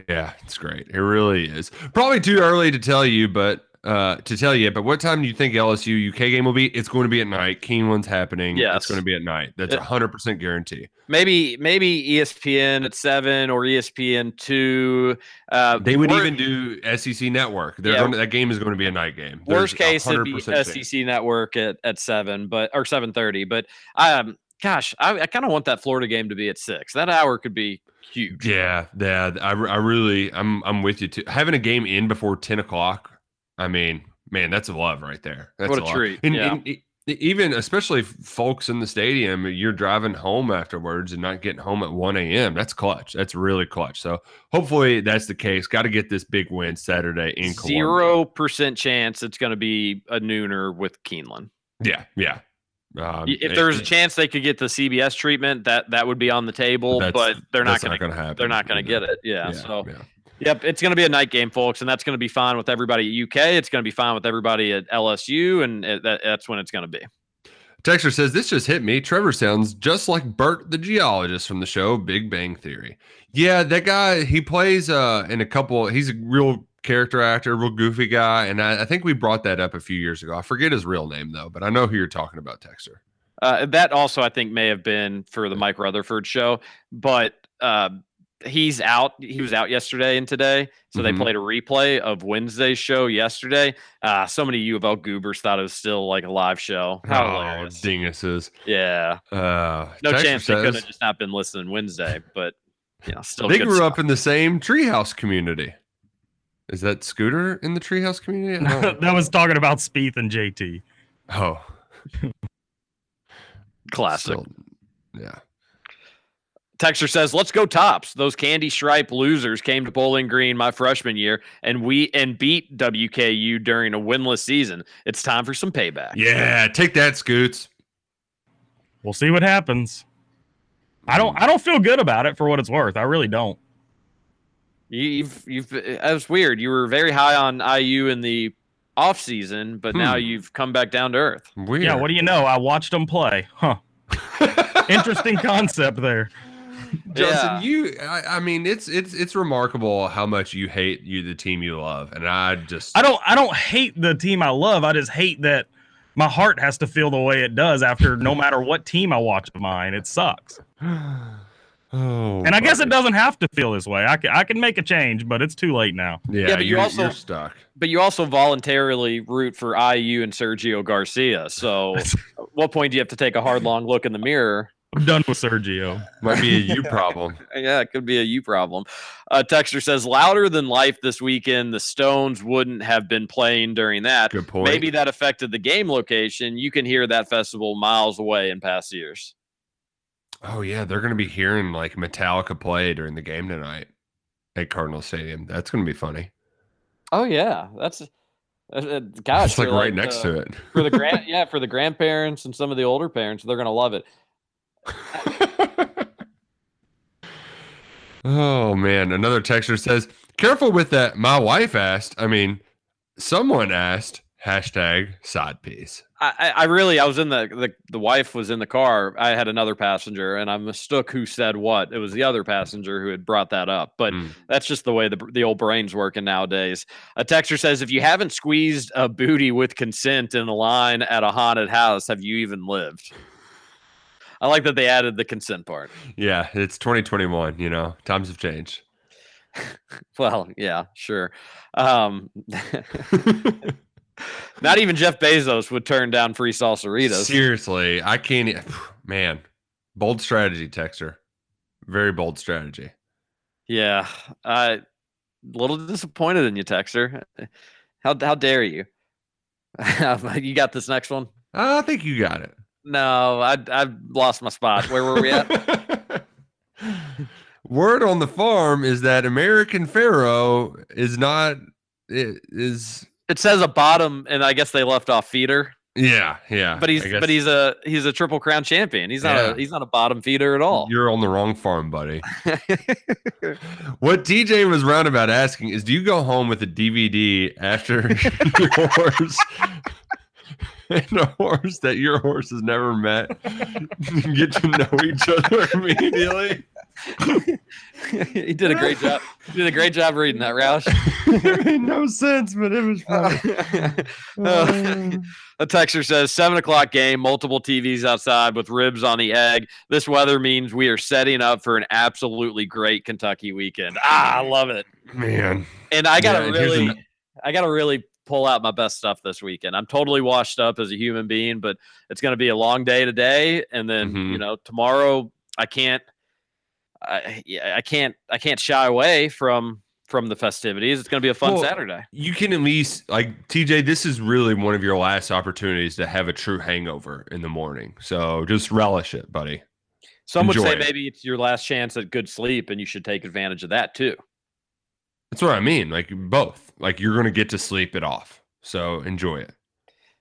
Yeah, it's great. It really is. Probably too early to tell you, but uh to tell you, but what time do you think LSU UK game will be? It's going to be at night. Keeneland's happening. Yeah, It's going to be at night. That's a hundred percent guarantee. Maybe maybe ESPN at seven or ESPN two. Uh, They would wor- even do SEC network. They're Yeah. going to, that game is going to be a night game. worst There's a case it'd be 100% chance. SEC Network at, at seven, but or seven thirty. But um, gosh, I, I kind of want that Florida game to be at six. That hour could be huge. Yeah, yeah. I, I really, I'm, I'm with you too. Having a game in before ten o'clock. I mean, man, that's a love right there. That's What a love. treat, And, yeah. and e- even especially folks in the stadium, you're driving home afterwards and not getting home at one a.m. That's clutch. That's really clutch. So hopefully that's the case. Got to get this big win Saturday in Zero percent chance it's going to be a nooner with Keeneland. Yeah, yeah. Um, if there was a chance they could get the CBS treatment, that that would be on the table. But they're not going gonna happen, They're not going to get it. Yeah. Yeah, so. yeah. Yep, it's going to be a night game, folks, and that's going to be fine with everybody at UK. It's going to be fine with everybody at LSU, and it, that, that's when it's going to be. Texter says this just hit me. Trevor sounds just like Bert, the geologist from the show Big Bang Theory. Yeah, that guy. He plays uh in a couple. He's a real character actor, real goofy guy, and I, I think we brought that up a few years ago. I forget his real name though, but I know who you're talking about, Texter. Uh, that also, I think, may have been for the Mike Rutherford show, but uh, he's out. He was out yesterday and today, so Mhm. they played a replay of Wednesday's show yesterday. Uh, so many U of L goobers thought it was still like a live show. How oh, hilarious! dinguses. Yeah, Uh, no Texter chance they could have just not been listening Wednesday, but you know, still they good grew stuff. up in the same treehouse community. Is that Scooter in the treehouse community? I [LAUGHS] that was talking about Spieth and JT. oh, classic. still- yeah. Texter says, "Let's go tops. Those candy stripe losers came to Bowling Green my freshman year, and we and beat WKU during a winless season. It's time for some payback." Yeah, take that, Scoots. We'll see what happens. I don't. I don't feel good about it for what it's worth. I really don't. You, you've you've that was weird. You were very high on IU in the off season, but now Hmm. you've come back down to earth. Weird. Yeah. What do you know? I watched them play. Huh. [LAUGHS] Interesting concept there. [LAUGHS] Justin, Yeah. you I, I mean it's it's it's remarkable how much you hate you the team you love. And I just I don't. I don't hate the team I love. I just hate that my heart has to feel the way it does after no [LAUGHS] matter what team I watch of mine. It sucks. [SIGHS] Oh, And I guess it doesn't have to feel this way. I can, I can make a change, but it's too late now. Yeah, Yeah, but you you're, also- you're stuck. But you also voluntarily root for IU and Sergio Garcia. So, at [LAUGHS] what point do you have to take a hard, long look in the mirror? I'm done with Sergio. Might be a you [LAUGHS] problem. Yeah, it could be a you problem. Uh, Texter says, louder than life this weekend. The Stones wouldn't have been playing during that. Good point. Maybe that affected the game location. You can hear that festival miles away in past years. Oh yeah, they're gonna be hearing like Metallica play during the game tonight at Cardinal Stadium. That's gonna be funny. Oh yeah, that's uh, uh, gosh, it's like right next uh, to it. for the grand [LAUGHS] yeah for the grandparents and some of the older parents. They're gonna love it. [LAUGHS] oh man, another texter says, "Careful with that." My wife asked. I mean, someone asked. Hashtag side piece. I, I really I was in the, the the wife was in the car. I had another passenger, and I mistook who said what. It was the other passenger who had brought that up. But Mm. that's just the way the the old brain's working nowadays. A texter says, if you haven't squeezed a booty with consent in a line at a haunted house, have you even lived? I like that they added the consent part. Yeah, it's 2021. You know, times have changed. [LAUGHS] Well, yeah, sure. Um, [LAUGHS] not even Jeff Bezos would turn down free salsaritas. Seriously, I can't. [SIGHS] Man, bold strategy, Texter. Very bold strategy. Yeah, I a little disappointed in you, Texter. How how dare you? [LAUGHS] you got this next one? I think you got it. No, I I've lost my spot. Where were we at? [LAUGHS] Word on the farm is that American Pharoah is not i- is It says a bottom, and I guess they left off feeder. yeah yeah. But he's but he's a he's a triple crown champion. He's not Yeah. a he's not a bottom feeder at all. You're on the wrong farm, buddy. [LAUGHS] what TJ was roundabout asking is, do you go home with a DVD after [LAUGHS] your horse [LAUGHS] and a horse that your horse has never met [LAUGHS] get to know each other immediately? he did a great job. He did a great job reading that, Roush. [LAUGHS] it made no sense, but it was funny. Uh, a texter says seven o'clock game, multiple TVs outside with ribs on the egg. This weather means we are setting up for an absolutely great Kentucky weekend. Ah, I love it. Man, And I gotta Yeah, really, an- I gotta really pull out my best stuff this weekend. I'm totally washed up as a human being, but it's gonna be a long day today, and then Mhm. you know tomorrow I can't, I yeah, I can't, I can't shy away from from the festivities. It's gonna be a fun Well, Saturday. You can at least like TJ. This is really one of your last opportunities to have a true hangover in the morning. So just relish it, buddy. Some would say it. maybe it's your last chance at good sleep, and you should take advantage of that too. That's what I mean. Like both. Like you're gonna get to sleep it off. So enjoy it.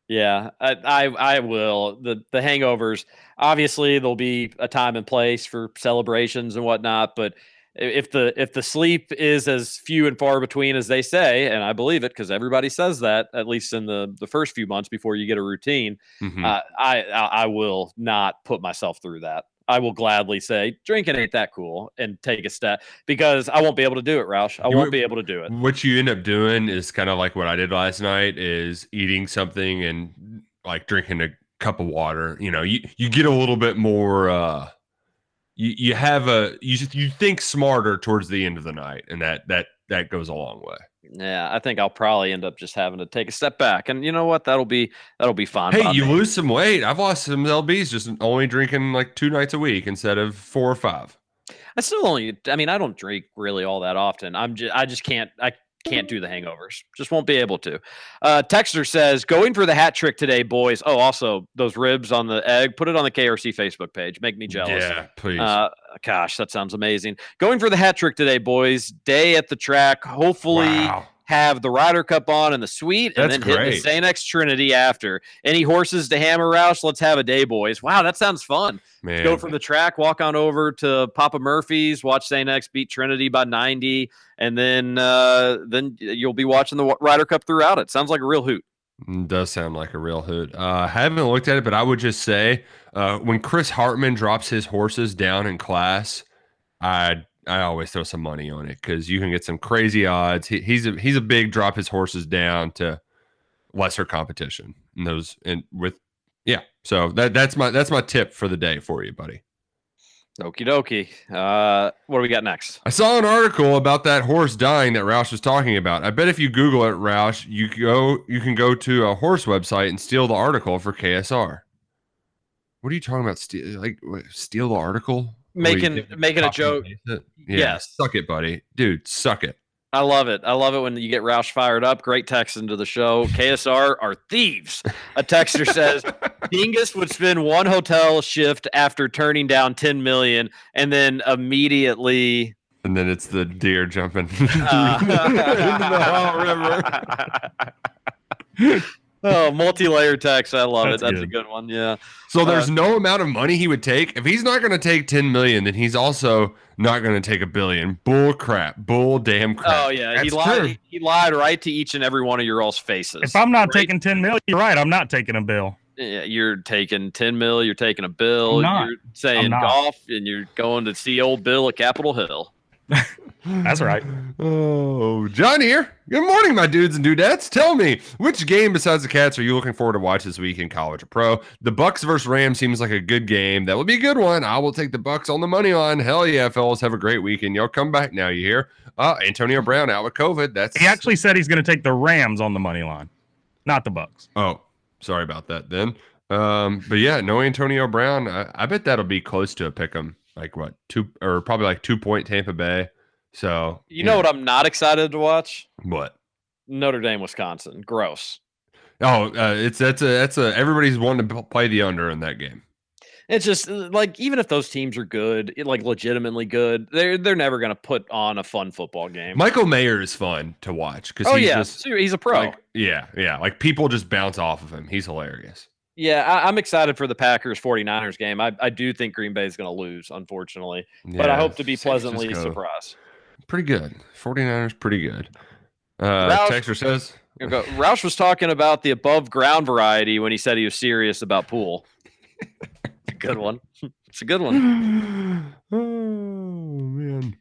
Yeah, I, I I will. The the hangovers, obviously there'll be a time and place for celebrations and whatnot, but if the if the sleep is as few and far between as they say, and I believe it because everybody says that at least in the the first few months before you get a routine, Mhm. uh, I I will not put myself through that. I will gladly say drinking ain't that cool and take a step because I won't be able to do it, Roush. I won't be able to do it. What you end up doing is kind of like what I did last night is eating something and like drinking a cup of water. You know, you, you get a little bit more uh you, you have a you you think smarter towards the end of the night and that that that goes a long way. Yeah, I think I'll probably end up just having to take a step back, and you know what? That'll be that'll be fine. Hey, you me. lose some weight. I've lost some lbs just only drinking like two nights a week instead of four or five. I still only. I mean, I don't drink really all that often. I'm just. I just can't. I can't do the hangovers. Just won't be able to. Uh, Texter says, going for the hat trick today, boys. Oh, also those ribs on the egg. Put it on the KRC Facebook page. Make me jealous. Yeah, please. Uh, gosh, that sounds amazing. Going for the hat trick today, boys. Day at the track. Hopefully. Wow. Have the Ryder Cup on in the suite and That's then hit the great. St. X Trinity after. Any horses to hammer Roush? Let's have a day, boys. Wow, that sounds fun. Man. Go from the track, walk on over to Papa Murphy's, watch St. X beat Trinity by 90, and then uh, then you'll be watching the Ryder Cup throughout it. Sounds like a real hoot. Mm, Does sound like a real hoot. Uh, I haven't looked at it, but I would just say uh, when Chris Hartman drops his horses down in class, I I always throw some money on it because you can get some crazy odds. He, he's a he's a big drop his horses down to lesser competition. And those and with yeah. So that that's my that's my tip for the day for you, buddy. Okie dokie. Uh, what do we got next? I saw an article about that horse dying that Roush was talking about. I bet if you Google it, Roush, you go you can go to a horse website and steal the article for KSR. What are you talking about? Steal like steal the article? Making making a joke. Yeah, Yes. suck it, buddy, dude, suck it. I love it. I love it when you get Roush fired up. Great text into the show. [LAUGHS] KSR are thieves. A texter says [LAUGHS] Dingus would spend one hotel shift after turning down 10 million and then immediately And then it's the deer jumping [LAUGHS] Uh, into the hot river. Oh, multi-layer text. I love That's it. That's a good. good one. Yeah. So there's Uh, no amount of money he would take. If he's not going to take 10 million, then he's also not going to take a billion. Bull crap. Bull damn crap. Oh yeah, he lied. true. He, he lied right to each and every one of your all's faces. If I'm not Great. taking 10 million, you're right. I'm not taking a bill. Yeah, you're taking 10 mil, you're taking a bill, you're saying golf, and you're going to see old Bill at Capitol Hill. [LAUGHS] That's right. Oh, John here. Good morning, my dudes and dudettes. Tell me, which game besides the Cats are you looking forward to watch this week in college or pro? The Bucks versus Rams seems like a good game. That would be a good one. I will take the Bucks on the money line. Hell yeah, fellas. Have a great weekend. Y'all come back now. You hear? Uh, Antonio Brown out with COVID. That's He actually said he's going to take the Rams on the money line, not the Bucks. Oh, sorry about that then. Um, but yeah, no Antonio Brown. I, I bet that'll be close to a pick 'em. Like what two or probably like two point Tampa Bay. So You know what I'm not excited to watch? what? Notre Dame, Wisconsin. Gross. Oh, uh, it's that's a that's a everybody's wanting to play the under in that game. It's just uh, like even if those teams are good, like legitimately good, they're they're never going to put on a fun football game. Michael Mayer is fun to watch because oh he's yeah, just he's a pro. like yeah yeah like people just bounce off of him. He's hilarious. yeah, I, I'm excited for the Packers 49ers game. I, I do think Green Bay is going to lose, unfortunately, but I hope to be pleasantly surprised. Pretty good. 49ers pretty good. Uh, Ralph- Texter says go. Roush was talking about the above ground variety when he said he was serious about pool. [LAUGHS] Good one. It's a good one. [SIGHS] oh man.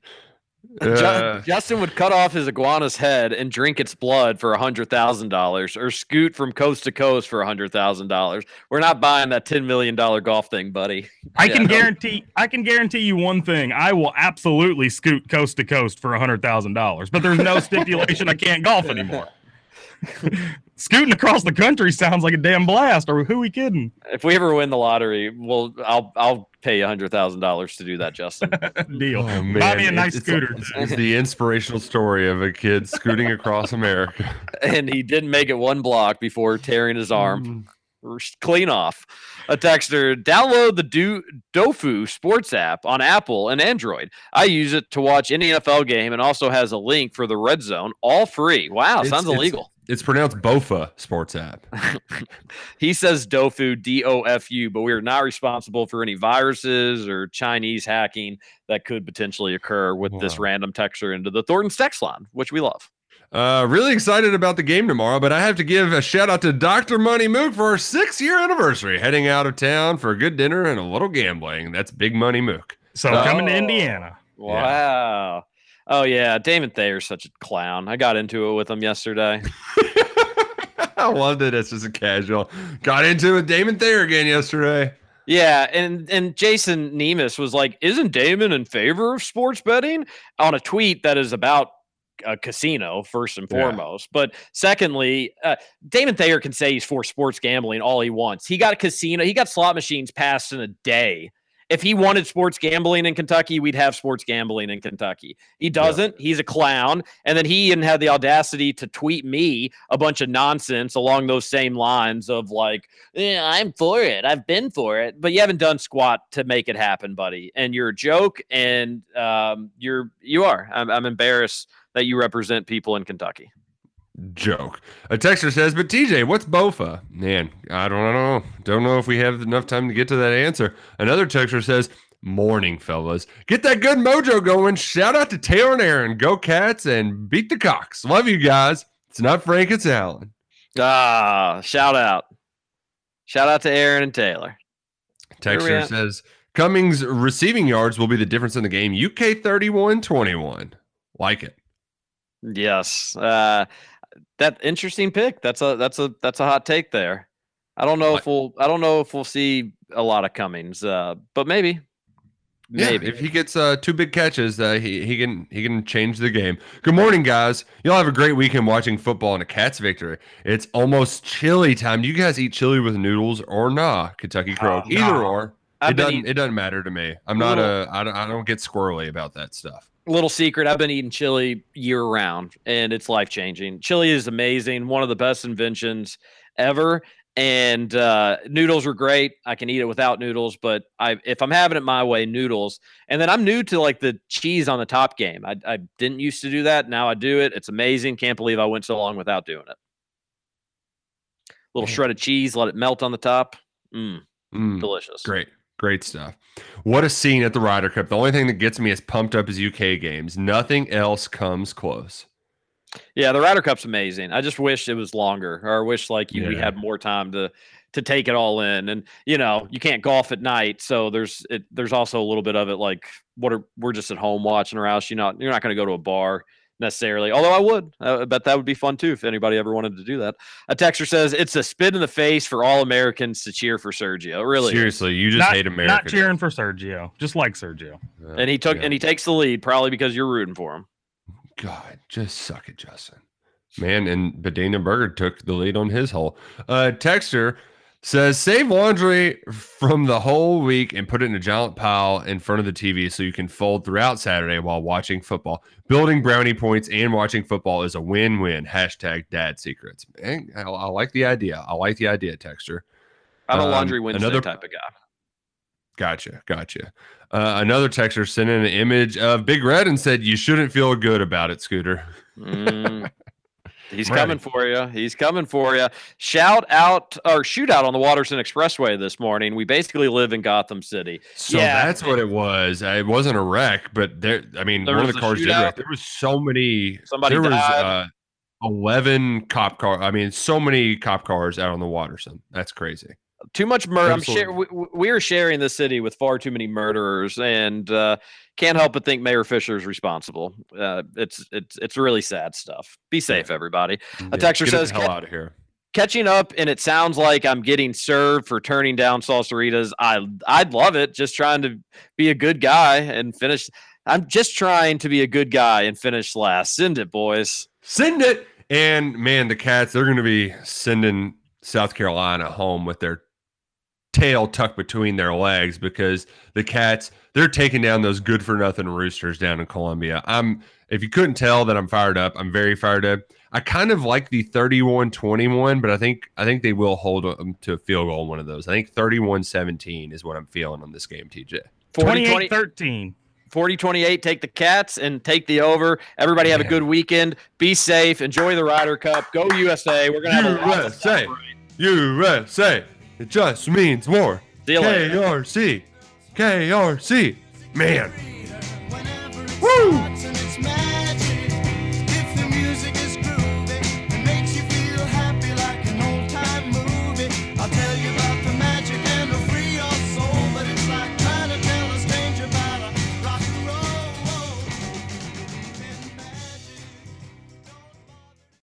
Ju- Uh, Justin would cut off his iguana's head and drink its blood for a hundred thousand dollars, or scoot from coast to coast for a hundred thousand dollars. We're not buying that ten million dollar golf thing, buddy. I Yeah, can no. guarantee I can guarantee you one thing. I will absolutely scoot coast to coast for a hundred thousand dollars, but there's no [LAUGHS] stipulation I can't golf anymore. [LAUGHS] Scooting across the country sounds like a damn blast. Or who we kidding? If we ever win the lottery, well, I'll I'll pay you a hundred thousand dollars to do that, Justin. [LAUGHS] Deal. oh, Buy man, me a nice it's, scooter. It's, it's the inspirational story of a kid scooting across America. [LAUGHS] and he didn't make it one block before tearing his arm. Hmm. R- Clean off. A texter, download the Do- Dofu Sports app on Apple and Android. I use it to watch any NFL game and also has a link for the Red Zone, all free. Wow, It's- sounds it's- illegal. It's pronounced Bofa Sports app. [LAUGHS] He says Dofu, D O F U, but we are not responsible for any viruses or Chinese hacking that could potentially occur with this random texture into the Thornton's text line, which we love. Uh, really excited about the game tomorrow, but I have to give a shout out to Dr. Money Mook for our six year anniversary, heading out of town for a good dinner and a little gambling. That's Big Money Mook. So coming to Oh. Indiana. Wow. Oh yeah, Damon Thayer's such a clown. I got into it with him yesterday. [LAUGHS] I loved it. It's just a casual. Got into it with Damon Thayer again yesterday. Yeah, and and Jason Nemus was like, "Isn't Damon in favor of sports betting?" on a tweet that is about a casino first and Yeah. foremost, but secondly, uh, Damon Thayer can say he's for sports gambling all he wants. He got a casino, he got slot machines passed in a day, if he wanted sports gambling in Kentucky, we'd have sports gambling in Kentucky. He doesn't. He's a clown. And then he even had the audacity to tweet me a bunch of nonsense along those same lines of like, yeah, I'm for it. I've been for it, but you haven't done squat to make it happen, buddy. And you're a joke, and um, you're you are. I'm, I'm embarrassed that you represent people in Kentucky. Joke. A texter says, but TJ, what's Bofa? Man, I don't know. Don't know if we have enough time to get to that answer. Another texter says, Morning, fellas. Get that good mojo going. Shout out to Taylor and Aaron. Go Cats and beat the Cox. Love you guys. It's not Frank, it's Alan. Ah, shout out. Shout out to Aaron and Taylor. Texter says, Cummings receiving yards will be the difference in the game. UK 31 21. Like it. Yes. Uh that interesting pick. That's a that's a that's a hot take there. I don't know if we'll I don't know if we'll see a lot of Cummings, uh, but maybe. Maybe. Yeah, if he gets uh, two big catches, uh, he he can he can change the game. Good morning, guys. Y'all have a great weekend watching football and a Cats victory. It's almost chili time. Do you guys eat chili with noodles or nah? Kentucky Crow, Oh, either no. or. I've it doesn't eating- it doesn't matter to me. I'm not Little- a I don't I don't get squirrely about that stuff. Little secret i've been eating chili year round and it's life changing chili is amazing one of the best inventions ever and uh, noodles are great. I can eat it without noodles but i if i'm having it my way noodles. And then i'm new to like the cheese on the top game. I, I didn't used to do that. Now i do it. It's amazing. Can't believe i went so long without doing it. Little shredded cheese let it melt on the top. Mm, Mm, delicious. Great. Great stuff. What a scene at the Ryder Cup. The only thing that gets me as pumped up as UK games. Nothing else comes close. Yeah, the Ryder Cup's amazing. I just wish it was longer, or I wish like you, we had more time to to take it all in. And you know, you can't golf at night, so there's it. There's also a little bit of it like what are we're just at home watching our house. You're not you're not going to go to a bar necessarily. Although I would, I bet that would be fun too if anybody ever wanted to do that. A texter says it's a spit in the face for all Americans to cheer for Sergio. Really. Seriously, you just not, hate America. Not cheering for Sergio, just like Sergio. And he took and he takes the lead probably because you're rooting for him. God, just suck it, Justin. Man, and but Daniel Berger took the lead on his hole. Uh Texter says save laundry from the whole week and put it in a giant pile in front of the TV so you can fold throughout Saturday while watching football. Building brownie points and watching football is a win-win. Hashtag dad secrets. Man, I, I like the idea. I like the idea, Texture. I'm a Um, laundry Wednesday another- type of guy. Gotcha, gotcha. Uh, another texter sent in an image of Big Red and said, "You shouldn't feel good about it, Scooter." Mm. [LAUGHS] He's Ready. coming for you. He's coming for you. Shout out or shootout on the Watterson Expressway this morning. We basically live in Gotham City. So yeah, that's what it was. Uh, It wasn't a wreck, but there. I mean, There one of the a cars did wreck. There was so many. Somebody there was died. uh, eleven cop car. I mean, so many cop cars out on the Watterson. That's crazy. Too much murder. I'm share- we, we- are sharing the city with far too many murderers, and uh, can't help but think Mayor Fischer is responsible. Uh, it's it's it's really sad stuff. Be safe, everybody. A Yeah, texter get says, the hell out of here. catching up and it sounds like I'm getting served for turning down salsaritas. I I'd love it. Just trying to be a good guy and finish. I'm just trying to be a good guy and finish last. Send it, boys. Send it. And man, the cats, they're going to be sending South Carolina home with their tail tucked between their legs because the cats, they're taking down those good for nothing roosters down in Columbia. I'm, if you couldn't tell that I'm fired up, I'm very fired up. I kind of like the 31 21, but I think, I think they will hold them to a field goal in one of those. I think 31 17 is what I'm feeling on this game, TJ. 40 28 13. 40 28 take the cats and take the over everybody have a good weekend be safe enjoy the ryder cup go usa we're gonna have a lot to USA, USA. It just means more. See. KRC. KRC. Man. Woo!